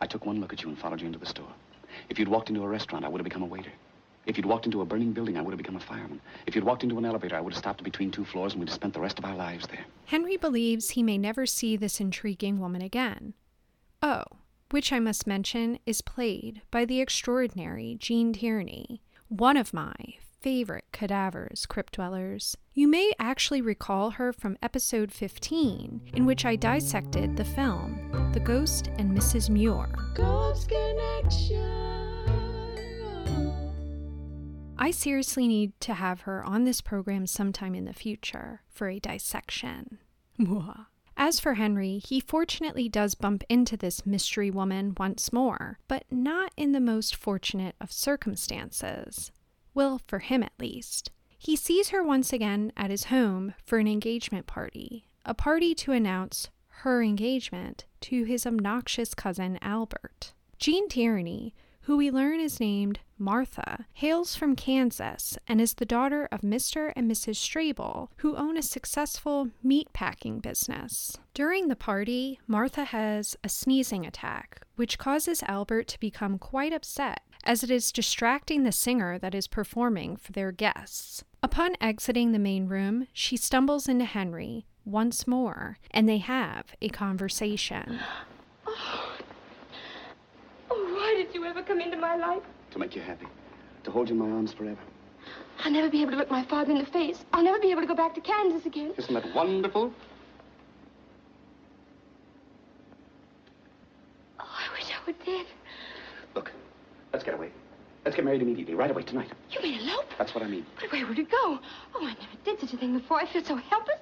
I took one look at you and followed you into the store. If you'd walked into a restaurant, I would have become a waiter. If you'd walked into a burning building, I would have become a fireman. If you'd walked into an elevator, I would have stopped between two floors and we'd have spent the rest of our lives there. Henry believes he may never see this intriguing woman again. Oh, which I must mention is played by the extraordinary Gene Tierney, one of my favorite cadavers, crypt dwellers. You may actually recall her from episode 15, in which I dissected the film The Ghost and Mrs. Muir. Ghost Connection. I seriously need to have her on this program sometime in the future for a dissection. As for Henry, he fortunately does bump into this mystery woman once more, but not in the most fortunate of circumstances. Well, for him at least. He sees her once again at his home for an engagement party, a party to announce her engagement to his obnoxious cousin Albert. Gene Tierney, who we learn is named Martha, hails from Kansas and is the daughter of Mr. and Mrs. Strabel, who own a successful meat packing business. During the party, Martha has a sneezing attack, which causes Albert to become quite upset, as it is distracting the singer that is performing for their guests. Upon exiting the main room, she stumbles into Henry once more, and they have a conversation. Oh, why did you ever come into my life? To make you happy. To hold you in my arms forever. I'll never be able to look my father in the face. I'll never be able to go back to Kansas again. Isn't that wonderful? Oh, I wish I were dead. Look, let's get away. Let's get married immediately, right away, tonight. You mean elope? That's what I mean. But where would you go? Oh, I never did such a thing before. I feel so helpless.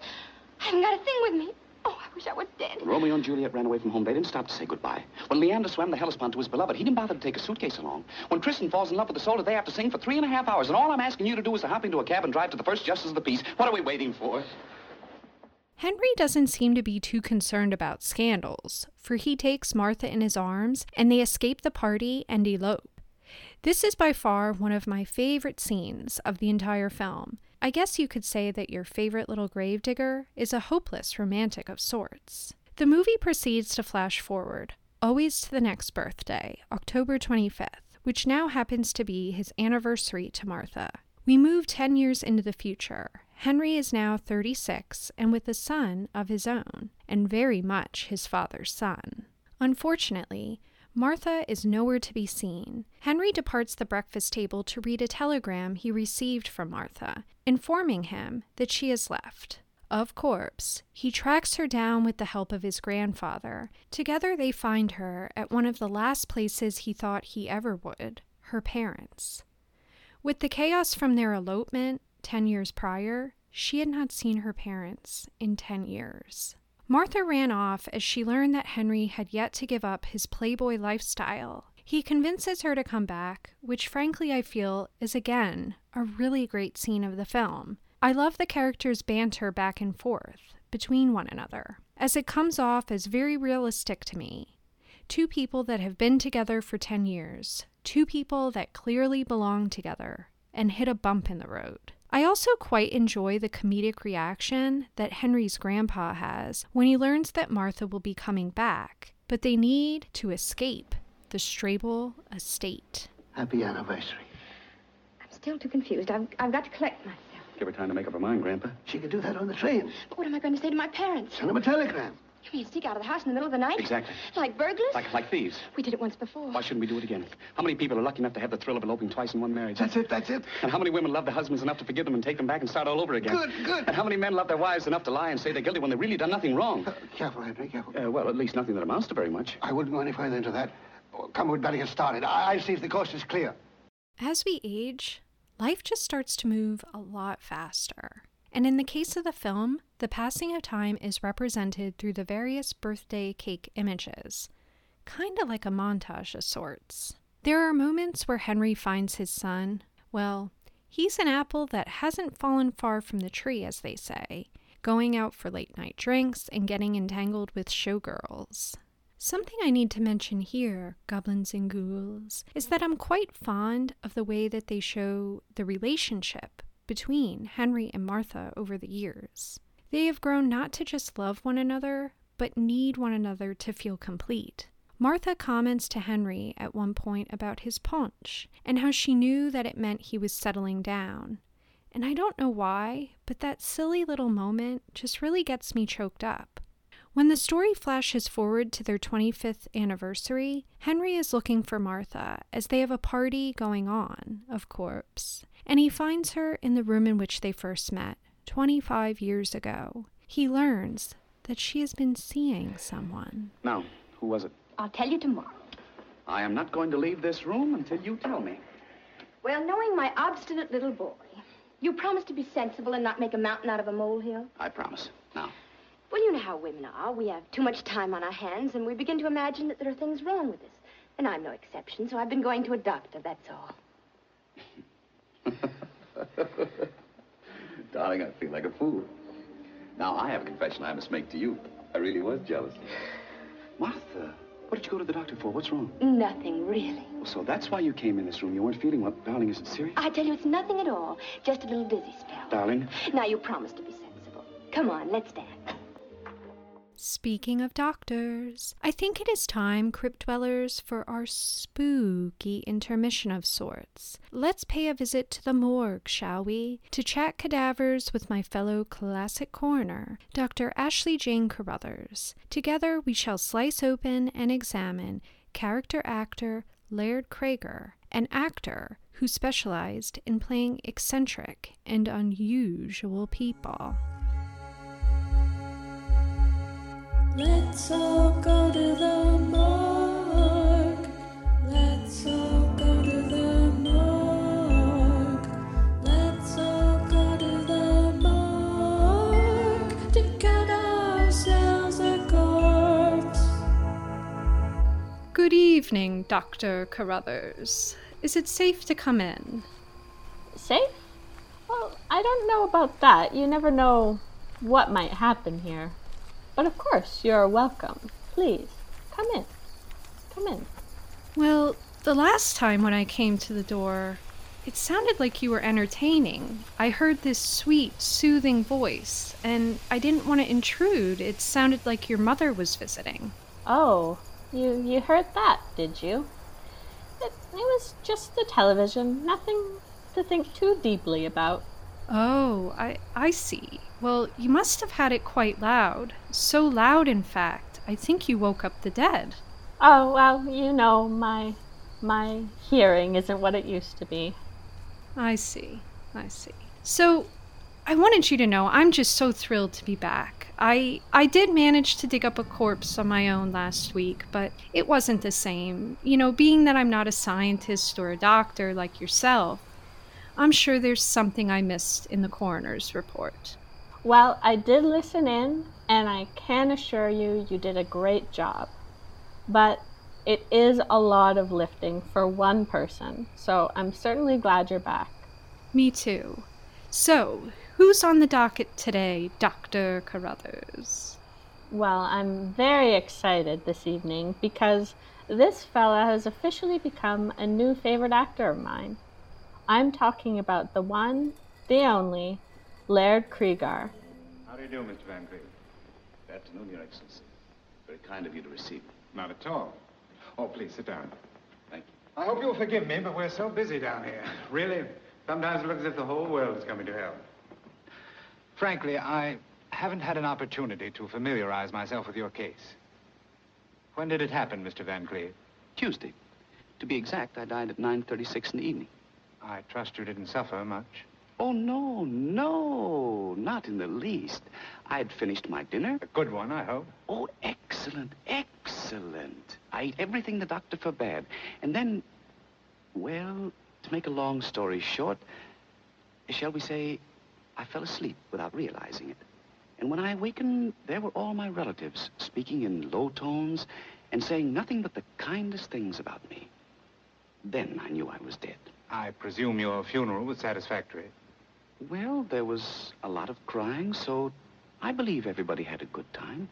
I haven't got a thing with me. Oh, I wish I were dead. When Romeo and Juliet ran away from home, they didn't stop to say goodbye. When Leander swam the Hellespont to his beloved, he didn't bother to take a suitcase along. When Tristan falls in love with the soldier, they have to sing for three and a half hours. And all I'm asking you to do is to hop into a cab and drive to the first justice of the peace. What are we waiting for? Henry doesn't seem to be too concerned about scandals, for he takes Martha in his arms and they escape the party and elope. This is by far one of my favorite scenes of the entire film. I guess you could say that your favorite little gravedigger is a hopeless romantic of sorts. The movie proceeds to flash forward, always to the next birthday, October 25th, which now happens to be his anniversary to Martha. We move 10 years into the future. Henry is now 36 and with a son of his own, and very much his father's son. Unfortunately, Martha is nowhere to be seen. Henry departs the breakfast table to read a telegram he received from Martha, informing him that she has left. Of course, he tracks her down with the help of his grandfather. Together, they find her at one of the last places he thought he ever would her parents. With the chaos from their elopement 10 years prior, she had not seen her parents in 10 years. Martha ran off as she learned that Henry had yet to give up his playboy lifestyle. He convinces her to come back, which frankly I feel is again a really great scene of the film. I love the characters' banter back and forth between one another, as it comes off as very realistic to me. Two people that have been together for 10 years, two people that clearly belong together, and hit a bump in the road. I also quite enjoy the comedic reaction that Henry's grandpa has when he learns that Martha will be coming back, but they need to escape the Strable estate. Happy anniversary. I'm still too confused. I've, I've got to collect myself. Give her time to make up her mind, Grandpa. She could do that on the train. But what am I going to say to my parents? Send them a telegram. You mean sneak out of the house in the middle of the night? Exactly. Like burglars? Like, like thieves. We did it once before. Why shouldn't we do it again? How many people are lucky enough to have the thrill of eloping twice in one marriage? That's it, that's it. And how many women love their husbands enough to forgive them and take them back and start all over again? Good, good. And how many men love their wives enough to lie and say they're guilty when they've really done nothing wrong? Uh, careful, Henry, careful. Uh, well, at least nothing that amounts to very much. I wouldn't go any further into that. Oh, come, we'd better get started. I- I'll see if the coast is clear. As we age, life just starts to move a lot faster. And in the case of the film, the passing of time is represented through the various birthday cake images, kind of like a montage of sorts. There are moments where Henry finds his son. Well, he's an apple that hasn't fallen far from the tree, as they say, going out for late night drinks and getting entangled with showgirls. Something I need to mention here, goblins and ghouls, is that I'm quite fond of the way that they show the relationship between Henry and Martha over the years. They have grown not to just love one another, but need one another to feel complete. Martha comments to Henry at one point about his paunch and how she knew that it meant he was settling down. And I don't know why, but that silly little moment just really gets me choked up. When the story flashes forward to their 25th anniversary, Henry is looking for Martha as they have a party going on, of course and he finds her in the room in which they first met, 25 years ago. He learns that she has been seeing someone. Now, who was it? I'll tell you tomorrow. I am not going to leave this room until you tell me. Well, knowing my obstinate little boy, you promise to be sensible and not make a mountain out of a molehill? I promise. Now. Well, you know how women are. We have too much time on our hands, and we begin to imagine that there are things wrong with us. And I'm no exception, so I've been going to a doctor, that's all. Darling, I feel like a fool. Now, I have a confession I must make to you. I really was jealous. Martha, what did you go to the doctor for? What's wrong? Nothing, really. Well, so that's why you came in this room. You weren't feeling well. Darling, is it serious? I tell you, it's nothing at all. Just a little dizzy spell. Darling? Now, you promise to be sensible. Come on, let's dance. Speaking of doctors, I think it is time, Crypt Dwellers, for our spooky intermission of sorts. Let's pay a visit to the morgue, shall we? To chat cadavers with my fellow classic coroner, Dr. Ashley Jane Carruthers. Together we shall slice open and examine character actor Laird Cregar, an actor who specialized in playing eccentric and unusual people. Let's all go to the morgue. Let's all go to the morgue. Let's all go to the morgue to get ourselves a corpse. Good evening, Dr. Carruthers. Is it safe to come in? Safe? Well, I don't know about that. You never know what might happen here. But of course, you're welcome. Please, come in. Come in. Well, the last time when I came to the door, it sounded like you were entertaining. I heard this sweet, soothing voice, and I didn't want to intrude. It sounded like your mother was visiting. Oh, you you heard that, did you? It, it was just the television, nothing to think too deeply about. Oh, I, I see. Well, you must have had it quite loud. So loud, in fact, I think you woke up the dead. Oh, well, you know, my my hearing isn't what it used to be. I see. I see. So, I wanted you to know I'm just so thrilled to be back. I I did manage to dig up a corpse on my own last week, but it wasn't the same. You know, being that I'm not a scientist or a doctor like yourself, I'm sure there's something I missed in the coroner's report. Well, I did listen in, and I can assure you, you did a great job. But it is a lot of lifting for one person, so I'm certainly glad you're back. Me too. So, who's on the docket today, Dr. Carruthers? Well, I'm very excited this evening because this fella has officially become a new favorite actor of mine. I'm talking about the one, the only, Laird Cregar. How do you do, Mr. Van Cleve? Good afternoon, Your Excellency. Very kind of you to receive me. Not at all. Oh, please sit down. Thank you. I hope you'll forgive me, but we're so busy down here. Really, sometimes it looks as if the whole world is coming to hell. Frankly, I haven't had an opportunity to familiarize myself with your case. When did it happen, Mr. Van Cleve? Tuesday. To be exact, I died at 9.36 in the evening. I trust you didn't suffer much. Oh, no, no, not in the least. I had finished my dinner. A good one, I hope. Oh, excellent, excellent. I ate everything the doctor forbade. And then, well, to make a long story short, shall we say, I fell asleep without realizing it. And when I awakened, there were all my relatives speaking in low tones and saying nothing but the kindest things about me. Then I knew I was dead. I presume your funeral was satisfactory. Well, there was a lot of crying, so I believe everybody had a good time.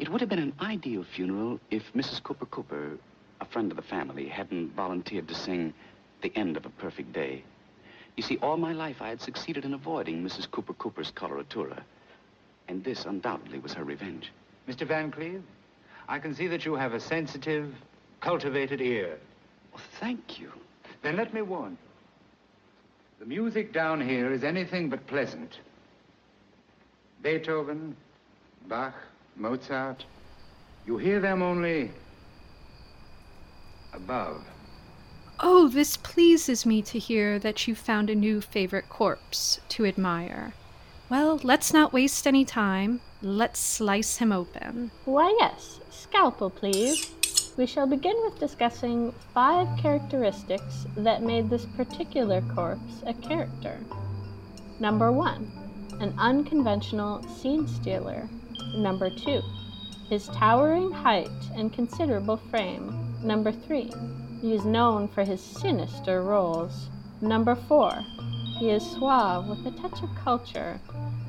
It would have been an ideal funeral if Mrs. Cooper Cooper, a friend of the family, hadn't volunteered to sing The End of a Perfect Day. You see, all my life I had succeeded in avoiding Mrs. Cooper Cooper's coloratura. And this undoubtedly was her revenge. Mr. Van Cleve, I can see that you have a sensitive, cultivated ear. Oh, thank you. Then let me warn you. The music down here is anything but pleasant. Beethoven, Bach, Mozart, you hear them only above. Oh, this pleases me to hear that you've found a new favorite corpse to admire. Well, let's not waste any time. Let's slice him open. Why, yes, scalpel, please. We shall begin with discussing five characteristics that made this particular corpse a character. Number one, an unconventional scene stealer. Number two, his towering height and considerable frame. Number three, he is known for his sinister roles. Number four, he is suave with a touch of culture.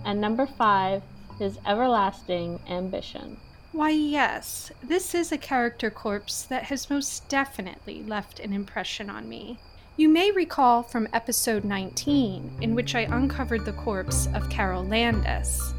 And number five, his everlasting ambition. Why, yes, this is a character corpse that has most definitely left an impression on me. You may recall from episode 19, in which I uncovered the corpse of Carole Landis.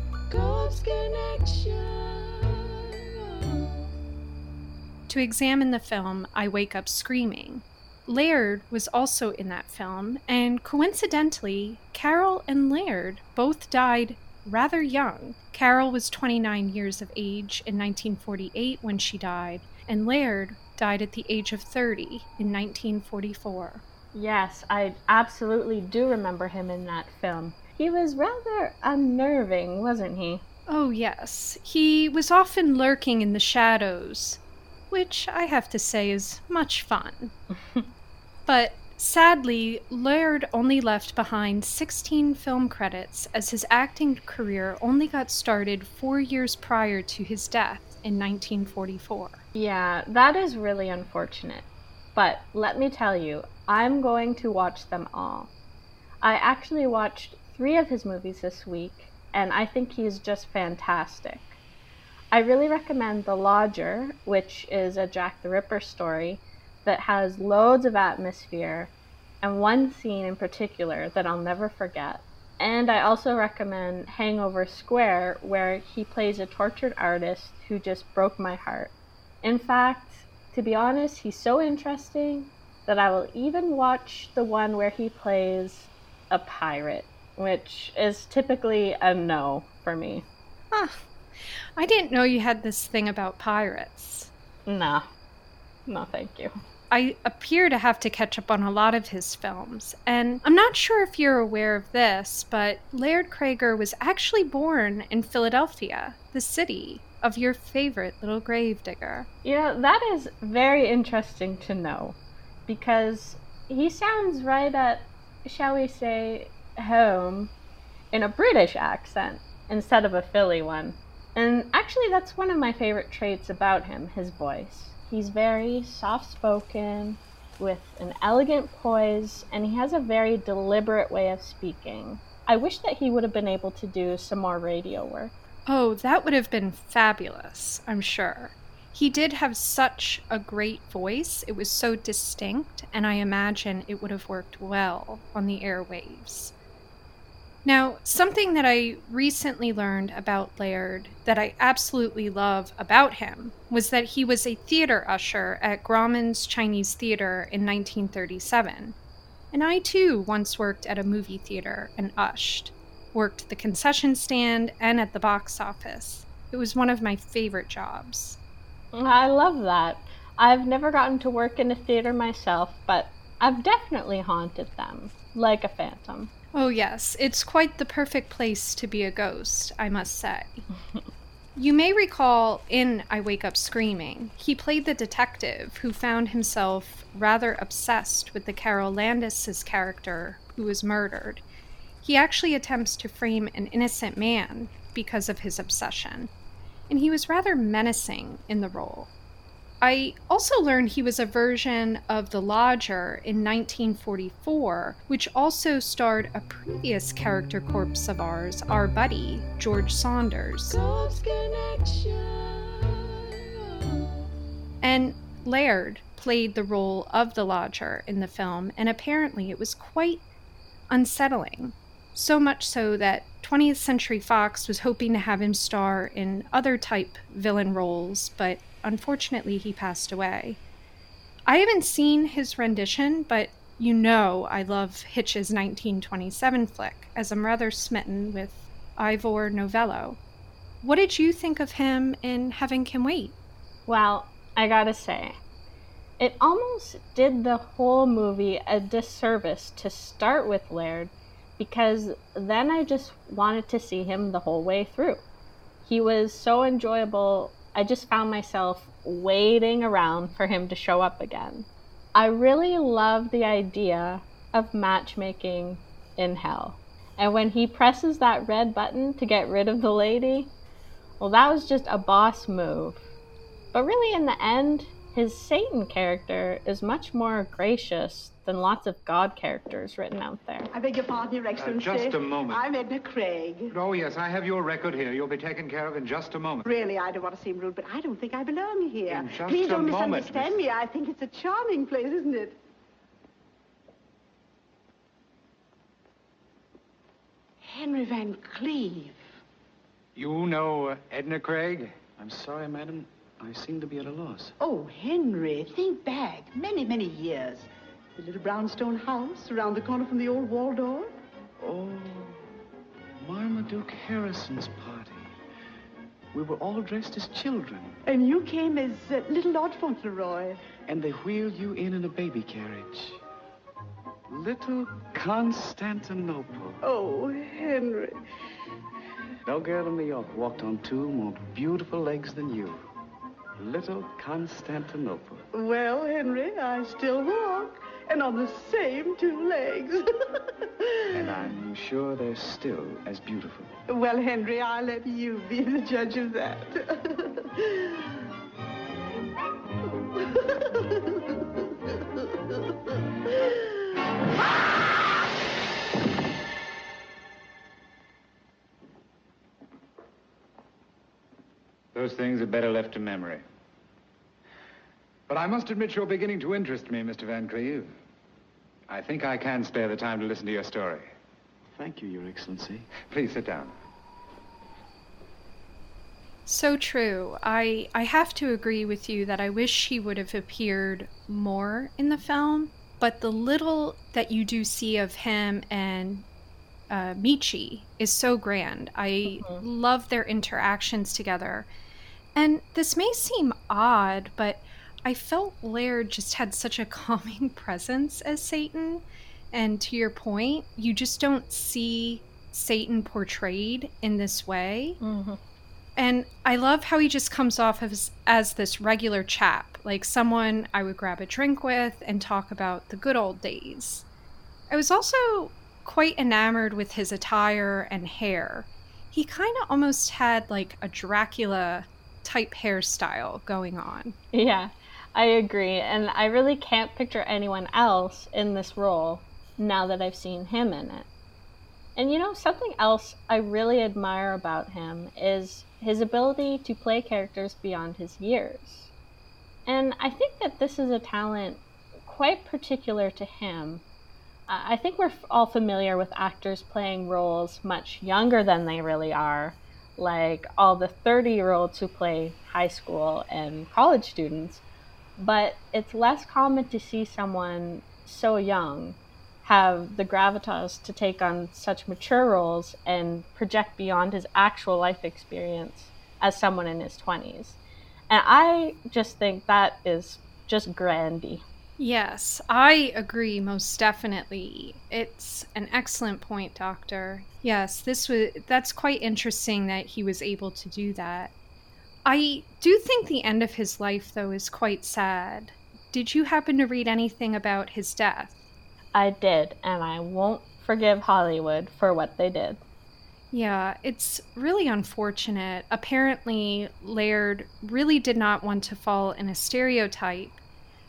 To examine the film, I wake up screaming. Laird was also in that film, and coincidentally, Carole and Laird both died rather young. Carole was 29 years of age in 1948 when she died, and Laird died at the age of 30 in 1944. Yes, I absolutely do remember him in that film. He was rather unnerving, wasn't he? Oh, yes. He was often lurking in the shadows, which I have to say is much fun. but sadly, Laird only left behind 16 film credits as his acting career only got started four years prior to his death in 1944. Yeah, that is really unfortunate. But let me tell you, I'm going to watch them all. I actually watched three of his movies this week, and I think he's just fantastic. I really recommend The Lodger, which is a Jack the Ripper story that has loads of atmosphere and one scene in particular that I'll never forget. And I also recommend Hangover Square, where he plays a tortured artist who just broke my heart. In fact, to be honest, he's so interesting that I will even watch the one where he plays a pirate, which is typically a no for me. Huh. I didn't know you had this thing about pirates. No. No, thank you. I appear to have to catch up on a lot of his films, and I'm not sure if you're aware of this, but Laird Cregar was actually born in Philadelphia, the city of your favorite little gravedigger. Yeah, that is very interesting to know because he sounds right at, shall we say, home in a British accent instead of a Philly one. And actually, that's one of my favorite traits about him his voice. He's very soft spoken, with an elegant poise, and he has a very deliberate way of speaking. I wish that he would have been able to do some more radio work. Oh, that would have been fabulous, I'm sure. He did have such a great voice. It was so distinct, and I imagine it would have worked well on the airwaves. Now, something that I recently learned about Laird that I absolutely love about him was that he was a theater usher at Grauman's Chinese Theater in 1937. And I too once worked at a movie theater and ushed, worked the concession stand and at the box office. It was one of my favorite jobs. I love that. I've never gotten to work in a theater myself, but I've definitely haunted them, like a phantom. Oh, yes, it's quite the perfect place to be a ghost, I must say. you may recall in I Wake Up Screaming, he played the detective who found himself rather obsessed with the Carole Landis's character who was murdered. He actually attempts to frame an innocent man because of his obsession, and he was rather menacing in the role. I also learned he was a version of The Lodger in 1944, which also starred a previous character corpse of ours, our buddy, George Sanders. And Laird played the role of the lodger in the film, and apparently it was quite unsettling. So much so that 20th Century Fox was hoping to have him star in other type villain roles, but unfortunately he passed away. I haven't seen his rendition, but you know I love Hitch's 1927 flick, as I'm rather smitten with Ivor Novello. What did you think of him in Heaven Can Wait? Well, I gotta say, it almost did the whole movie a disservice to start with Laird because then I just wanted to see him the whole way through. He was so enjoyable, I just found myself waiting around for him to show up again. I really love the idea of matchmaking in hell. And when he presses that red button to get rid of the lady, well, that was just a boss move. But really, in the end, his Satan character is much more gracious than lots of God characters written out there. I beg your pardon, Your Excellency. just a moment. I'm Edna Craig. Oh, yes, I have your record here. You'll be taken care of in just a moment. Really, I don't want to seem rude, but I don't think I belong here. In just Please a don't moment, misunderstand me. I think it's a charming place, isn't it? Henry Van Cleve. You know uh, Edna Craig? I'm sorry, madam. I seem to be at a loss. Oh, Henry, think back. Many, many years. The little brownstone house around the corner from the old Waldorf. Oh, Marmaduke Harrison's party. We were all dressed as children, And you came as uh, little Lord Fauntleroy. and they wheeled you in in a baby carriage. Little Constantinople. Oh, Henry. No girl in New York walked on two more beautiful legs than you. Little Constantinople. Well, Henry, I still walk, and on the same two legs. And I'm sure they're still as beautiful. well, Henry, I'll let you be the judge of that. Those things are better left to memory. But I must admit you're beginning to interest me, Mr. Van Cleve. I think I can spare the time to listen to your story. Thank you, Your Excellency. Please sit down. So true. I I have to agree with you that I wish he would have appeared more in the film. but the little that you do see of him and uh, Ameche is so grand. I love their interactions together. And this may seem odd, but I felt Laird just had such a calming presence as Satan. And to your point, you just don't see Satan portrayed in this way. Mm-hmm. And I love how he just comes off as, as this regular chap, like someone I would grab a drink with and talk about the good old days. I was also quite enamored with his attire and hair. He kind of almost had like a Dracula type hairstyle going on. Yeah, I agree. And I really can't picture anyone else in this role now that I've seen him in it. And you know, something else I really admire about him is his ability to play characters beyond his years. And I think that this is a talent quite particular to him. I think we're all familiar with actors playing roles much younger than they really are, like all the 30 year olds who play high school and college students. But it's less common to see someone so young have the gravitas to take on such mature roles and project beyond his actual life experience as someone in his 20s. And I just think that is just grandy. Yes, I agree most definitely. It's an excellent point, doctor. Yes, this was that's quite interesting that he was able to do that. I do think the end of his life though is quite sad. Did you happen to read anything about his death? I did, and I won't forgive Hollywood for what they did. Yeah, it's really unfortunate. Apparently, Laird really did not want to fall in a stereotype,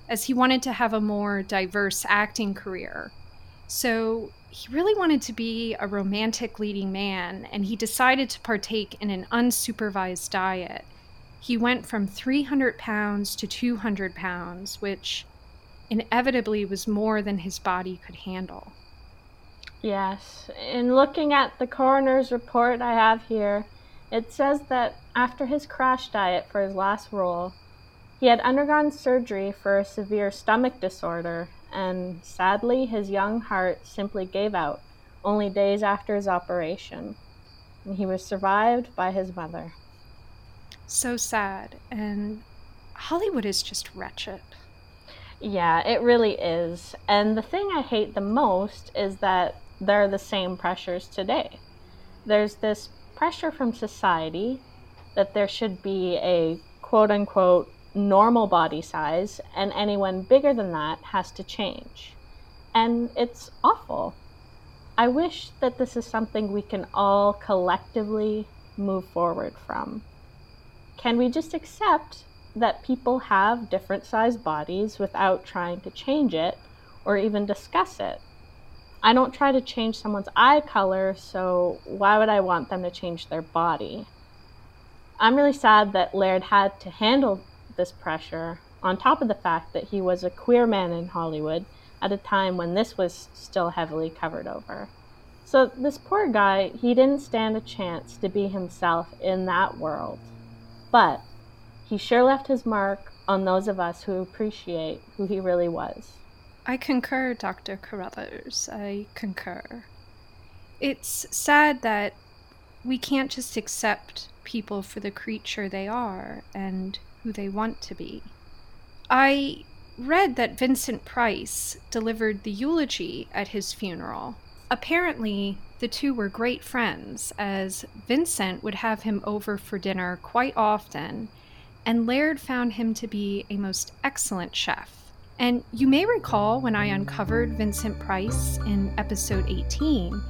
as he wanted to have a more diverse acting career. So, he really wanted to be a romantic leading man, and he decided to partake in an unsupervised diet. He went from 300 pounds to 200 pounds, which inevitably was more than his body could handle. Yes, in looking at the coroner's report I have here, it says that after his crash diet for his last role, he had undergone surgery for a severe stomach disorder, and sadly, his young heart simply gave out only days after his operation. And he was survived by his mother. So sad, and Hollywood is just wretched. Yeah, it really is. And the thing I hate the most is that there are the same pressures today. There's this pressure from society that there should be a quote unquote normal body size, and anyone bigger than that has to change. And it's awful. I wish that this is something we can all collectively move forward from. Can we just accept that people have different sized bodies without trying to change it or even discuss it? I don't try to change someone's eye color, so why would I want them to change their body? I'm really sad that Laird had to handle this pressure, on top of the fact that he was a queer man in Hollywood at a time when this was still heavily covered over. So, this poor guy, he didn't stand a chance to be himself in that world. But he sure left his mark on those of us who appreciate who he really was. I concur, Dr. Carruthers. I concur. It's sad that we can't just accept people for the creature they are and who they want to be. I read that Vincent Price delivered the eulogy at his funeral. Apparently, the two were great friends, as Vincent would have him over for dinner quite often, and Laird found him to be a most excellent chef. And you may recall when I uncovered Vincent Price in episode 18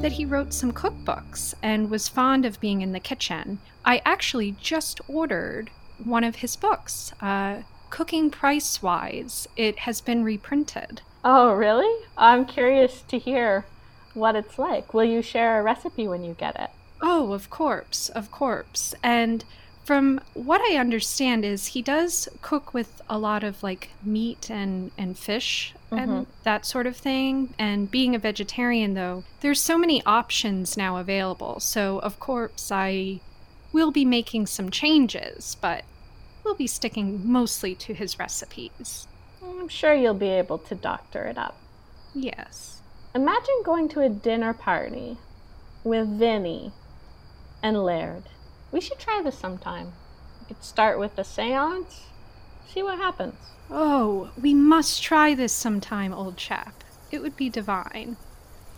that he wrote some cookbooks and was fond of being in the kitchen. I actually just ordered one of his books, uh, Cooking Price Wise. It has been reprinted. Oh, really? I'm curious to hear what it's like. Will you share a recipe when you get it? Oh, of course, of course. And from what I understand is he does cook with a lot of like meat and and fish And mm-hmm. that sort of thing. And being a vegetarian though, there's so many options now available. So of course I will be making some changes, but we'll be sticking mostly to his recipes. I'm sure you'll be able to doctor it up. Yes. Imagine going to a dinner party with Vinny and Laird. We should try this sometime. We could start with a seance, see what happens. Oh, we must try this sometime, old chap. It would be divine.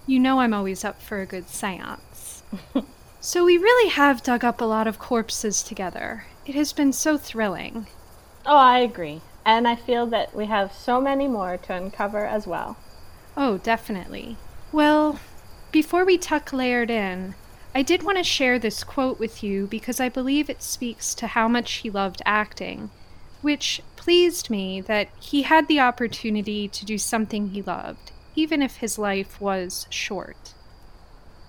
You know I'm always up for a good seance. so we really have dug up a lot of corpses together. It has been so thrilling. Oh, I agree. And I feel that we have so many more to uncover as well. Oh, definitely. Well, before we tuck Laird in, I did want to share this quote with you because I believe it speaks to how much he loved acting, which pleased me that he had the opportunity to do something he loved, even if his life was short.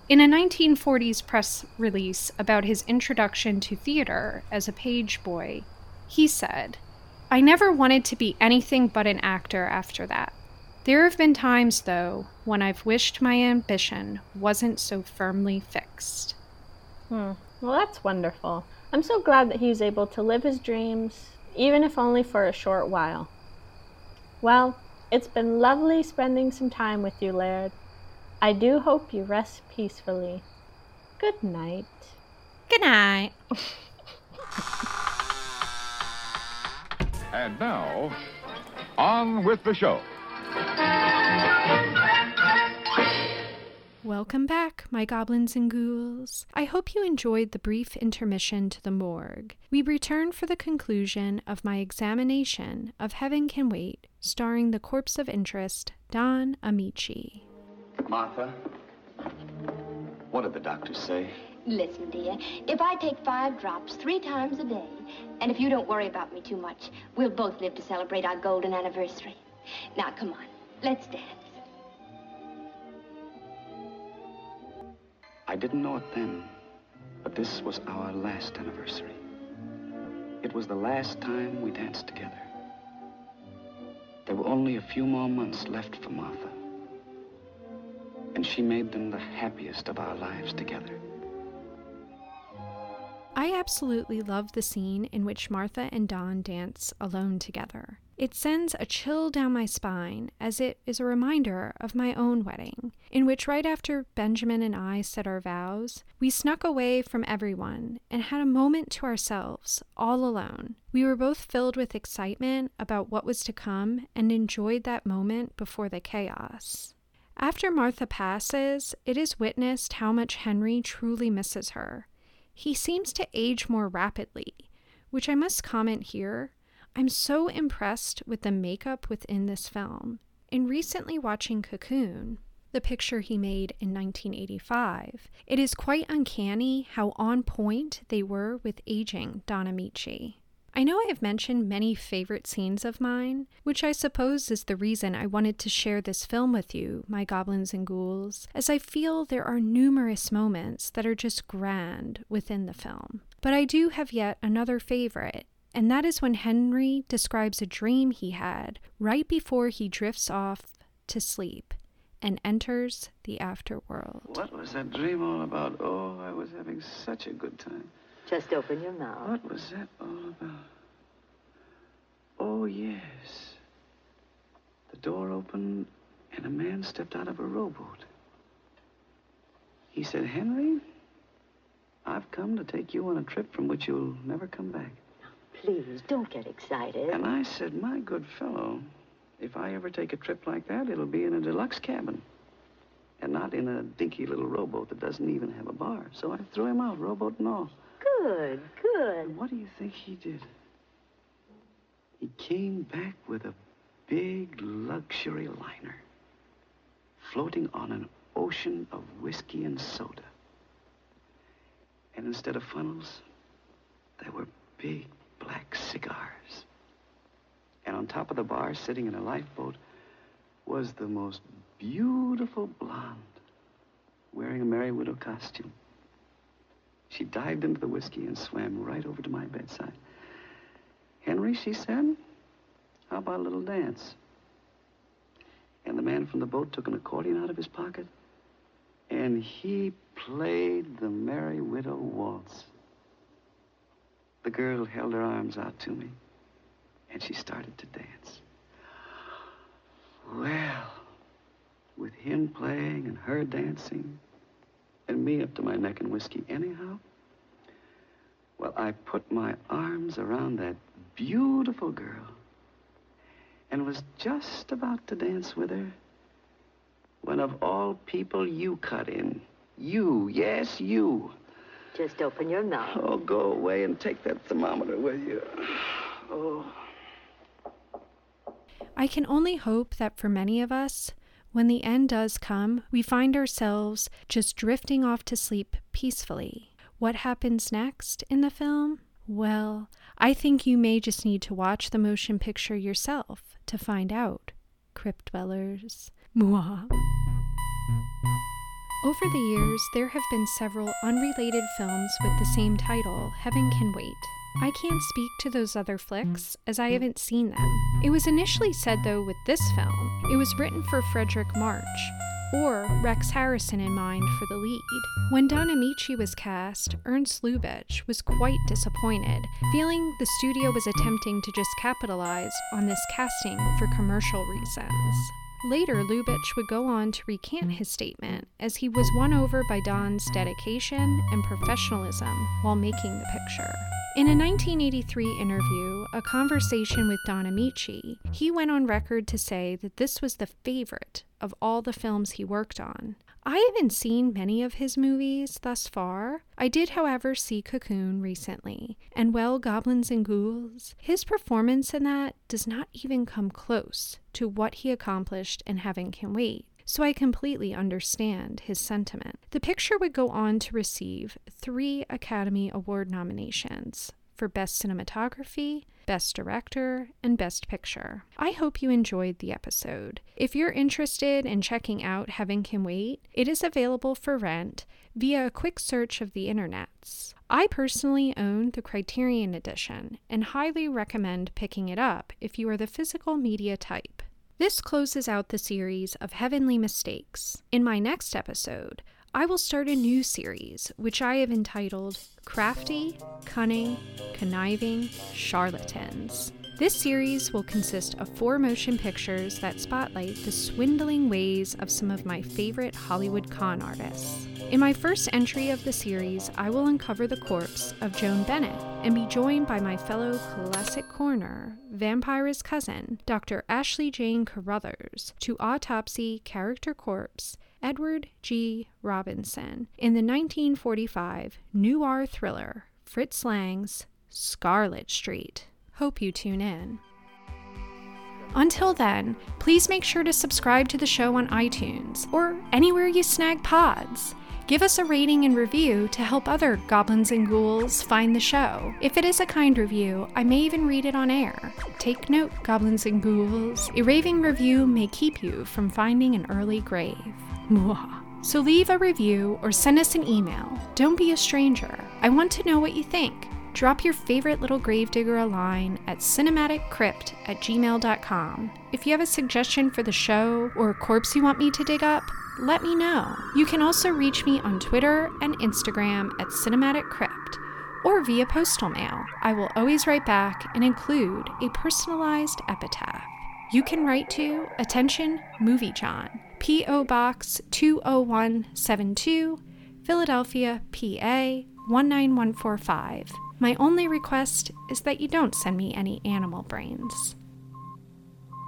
In a 1940s press release about his introduction to theater as a page boy, he said, I never wanted to be anything but an actor after that. There have been times, though, when I've wished my ambition wasn't so firmly fixed. Hmm. Well, that's wonderful. I'm so glad that he was able to live his dreams, even if only for a short while. Well, it's been lovely spending some time with you, Laird. I do hope you rest peacefully. Good night. Good night. And now, on with the show. Welcome back, my goblins and ghouls. I hope you enjoyed the brief intermission to the morgue. We return for the conclusion of my examination of Heaven Can Wait, starring the corpse of interest, Don Ameche. Martha, what did the doctors say? Listen, dear, if I take five drops three times a day, and if you don't worry about me too much, we'll both live to celebrate our golden anniversary. Now, come on, let's dance. I didn't know it then, but this was our last anniversary. It was the last time we danced together. There were only a few more months left for Martha. And she made them the happiest of our lives together. I absolutely love the scene in which Martha and Don dance alone together. It sends a chill down my spine as it is a reminder of my own wedding, in which right after Benjamin and I said our vows, we snuck away from everyone and had a moment to ourselves, all alone. We were both filled with excitement about what was to come and enjoyed that moment before the chaos. After Martha passes, it is witnessed how much Henry truly misses her. He seems to age more rapidly, which I must comment here. I'm so impressed with the makeup within this film. In recently watching Cocoon, the picture he made in 1985, it is quite uncanny how on point they were with aging Don Ameche. I know I have mentioned many favorite scenes of mine, which I suppose is the reason I wanted to share this film with you, my goblins and ghouls, as I feel there are numerous moments that are just grand within the film. But I do have yet another favorite, and that is when Henry describes a dream he had right before he drifts off to sleep and enters the afterworld. What was that dream all about? Oh, I was having such a good time. Just open your mouth. What was that all about? Oh, yes. The door opened and a man stepped out of a rowboat. He said, Henry, I've come to take you on a trip from which you'll never come back. Please, don't get excited. And I said, my good fellow, if I ever take a trip like that, it'll be in a deluxe cabin. And not in a dinky little rowboat that doesn't even have a bar. So I threw him out, rowboat and all. Good, good. What do you think he did? He came back with a big luxury liner, floating on an ocean of whiskey and soda. And instead of funnels, there were big cigars. And on top of the bar, sitting in a lifeboat, was the most beautiful blonde, wearing a Merry Widow costume. She dived into the whiskey and swam right over to my bedside. Henry, she said, how about a little dance? And the man from the boat took an accordion out of his pocket, and he played the Merry Widow waltz. The girl held her arms out to me, and she started to dance. Well, with him playing and her dancing, and me up to my neck in whiskey anyhow, well, I put my arms around that beautiful girl and was just about to dance with her when, of all people, you cut in. You, yes, you. Just open your mouth. Oh, go away and take that thermometer with you. Oh. I can only hope that for many of us, when the end does come, we find ourselves just drifting off to sleep peacefully. What happens next in the film? Well, I think you may just need to watch the motion picture yourself to find out. Crypt dwellers. Mwah. Over the years, there have been several unrelated films with the same title, Heaven Can Wait. I can't speak to those other flicks, as I haven't seen them. It was initially said, though, with this film, it was written for Fredric March, or Rex Harrison in mind for the lead. When Don Ameche was cast, Ernst Lubitsch was quite disappointed, feeling the studio was attempting to just capitalize on this casting for commercial reasons. Later, Lubitsch would go on to recant his statement, as he was won over by Don's dedication and professionalism while making the picture. In a 1983 interview, A Conversation with Don Ameche, he went on record to say that this was the favorite of all the films he worked on. I haven't seen many of his movies thus far. I did, however, see Cocoon recently, and well, Goblins and Ghouls, his performance in that does not even come close to what he accomplished in Heaven Can Wait. So I completely understand his sentiment. The picture would go on to receive three Academy Award nominations for Best Cinematography, Best Director, and Best Picture. I hope you enjoyed the episode. If you're interested in checking out Heaven Can Wait, it is available for rent via a quick search of the internets. I personally own the Criterion Edition and highly recommend picking it up if you are the physical media type. This closes out the series of Heavenly Mistakes. In my next episode, I will start a new series, which I have entitled Crafty, Cunning, Conniving Charlatans. This series will consist of four motion pictures that spotlight the swindling ways of some of my favorite Hollywood con artists. In my first entry of the series, I will uncover the corpse of Joan Bennett and be joined by my fellow classic coroner, vampire's cousin, Dr. Ashley Jane Carruthers, to autopsy character corpse Edward G. Robinson in the 1945 noir thriller Fritz Lang's Scarlet Street. Hope you tune in. Until then, please make sure to subscribe to the show on iTunes or anywhere you snag pods. Give us a rating and review to help other goblins and ghouls find the show. If it is a kind review, I may even read it on air. Take note, goblins and ghouls. A raving review may keep you from finding an early grave. So leave a review or send us an email. Don't be a stranger. I want to know what you think. Drop your favorite little gravedigger a line at cinematiccrypt at gmail.com. If you have a suggestion for the show or a corpse you want me to dig up, let me know. You can also reach me on Twitter and Instagram at cinematiccrypt or via postal mail. I will always write back and include a personalized epitaph. You can write to Attention Movie Jawn, P.O. Box 20172, Philadelphia, PA 19145. My only request is that you don't send me any animal brains.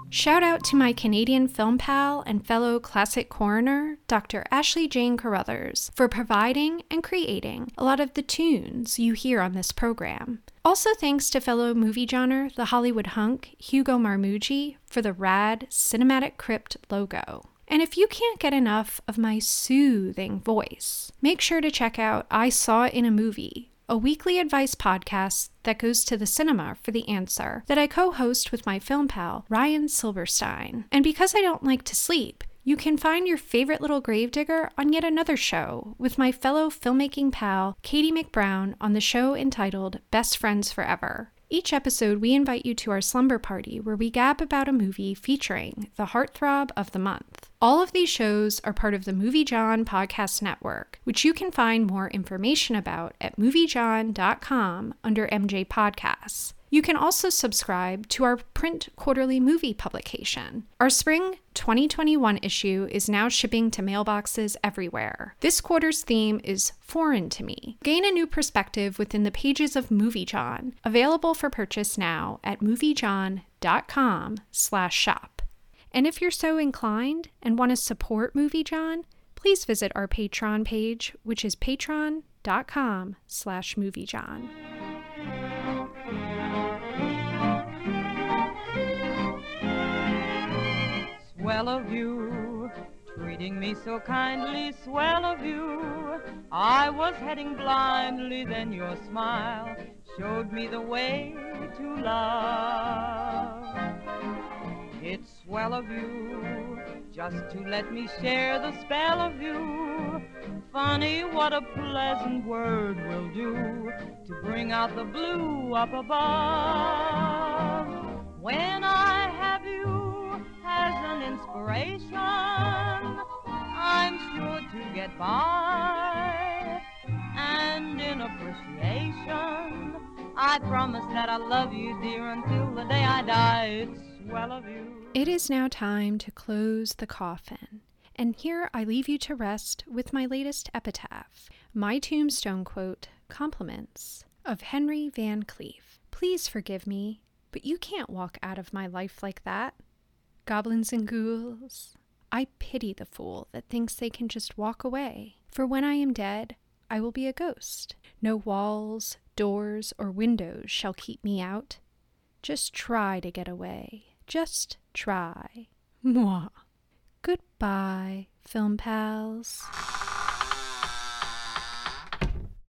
Shout out to my Canadian film pal and fellow classic coroner, Dr. Ashley Jane Carruthers, for providing and creating a lot of the tunes you hear on this program. Also, thanks to fellow movie genre, the Hollywood hunk, Hugo Marmucci, for the rad Cinematic Crypt logo. And if you can't get enough of my soothing voice, make sure to check out I Saw It in a Movie, a weekly advice podcast that goes to the cinema for the answer that I co host with my film pal, Ryan Silverstein. And because I don't like to sleep, you can find your favorite little gravedigger on yet another show with my fellow filmmaking pal, Katie McBrown, on the show entitled Best Friends Forever. Each episode, we invite you to our slumber party where we gab about a movie featuring the heartthrob of the month. All of these shows are part of the Movie Jawn podcast network, which you can find more information about at moviejawn.com under MJ Podcasts. You can also subscribe to our print quarterly movie publication. Our spring 2021 issue is now shipping to mailboxes everywhere. This quarter's theme is Foreign to Me. Gain a new perspective within the pages of Movie Jawn, available for purchase now at moviejawn.com/shop. And if you're so inclined and want to support Movie Jawn, please visit our Patreon page, which is patreon.com/moviejawn. Swell of you, treating me so kindly, swell of you. I was heading blindly, then your smile showed me the way to love. It's swell of you, just to let me share the spell of you. Funny what a pleasant word will do to bring out the blue up above. When I have you an inspiration, I'm sure to get by. And in appreciation, I promise that I'll love you, dear, until the day I die. It's of you. It is now time to close the coffin. And here I leave you to rest with my latest epitaph, my tombstone quote, compliments of Henry Van Cleve. Please forgive me, but you can't walk out of my life like that. Goblins and ghouls, I pity the fool that thinks they can just walk away. For when I am dead, I will be a ghost. No walls, doors, or windows shall keep me out. Just try to get away. Just try. Mwah. Goodbye, film pals.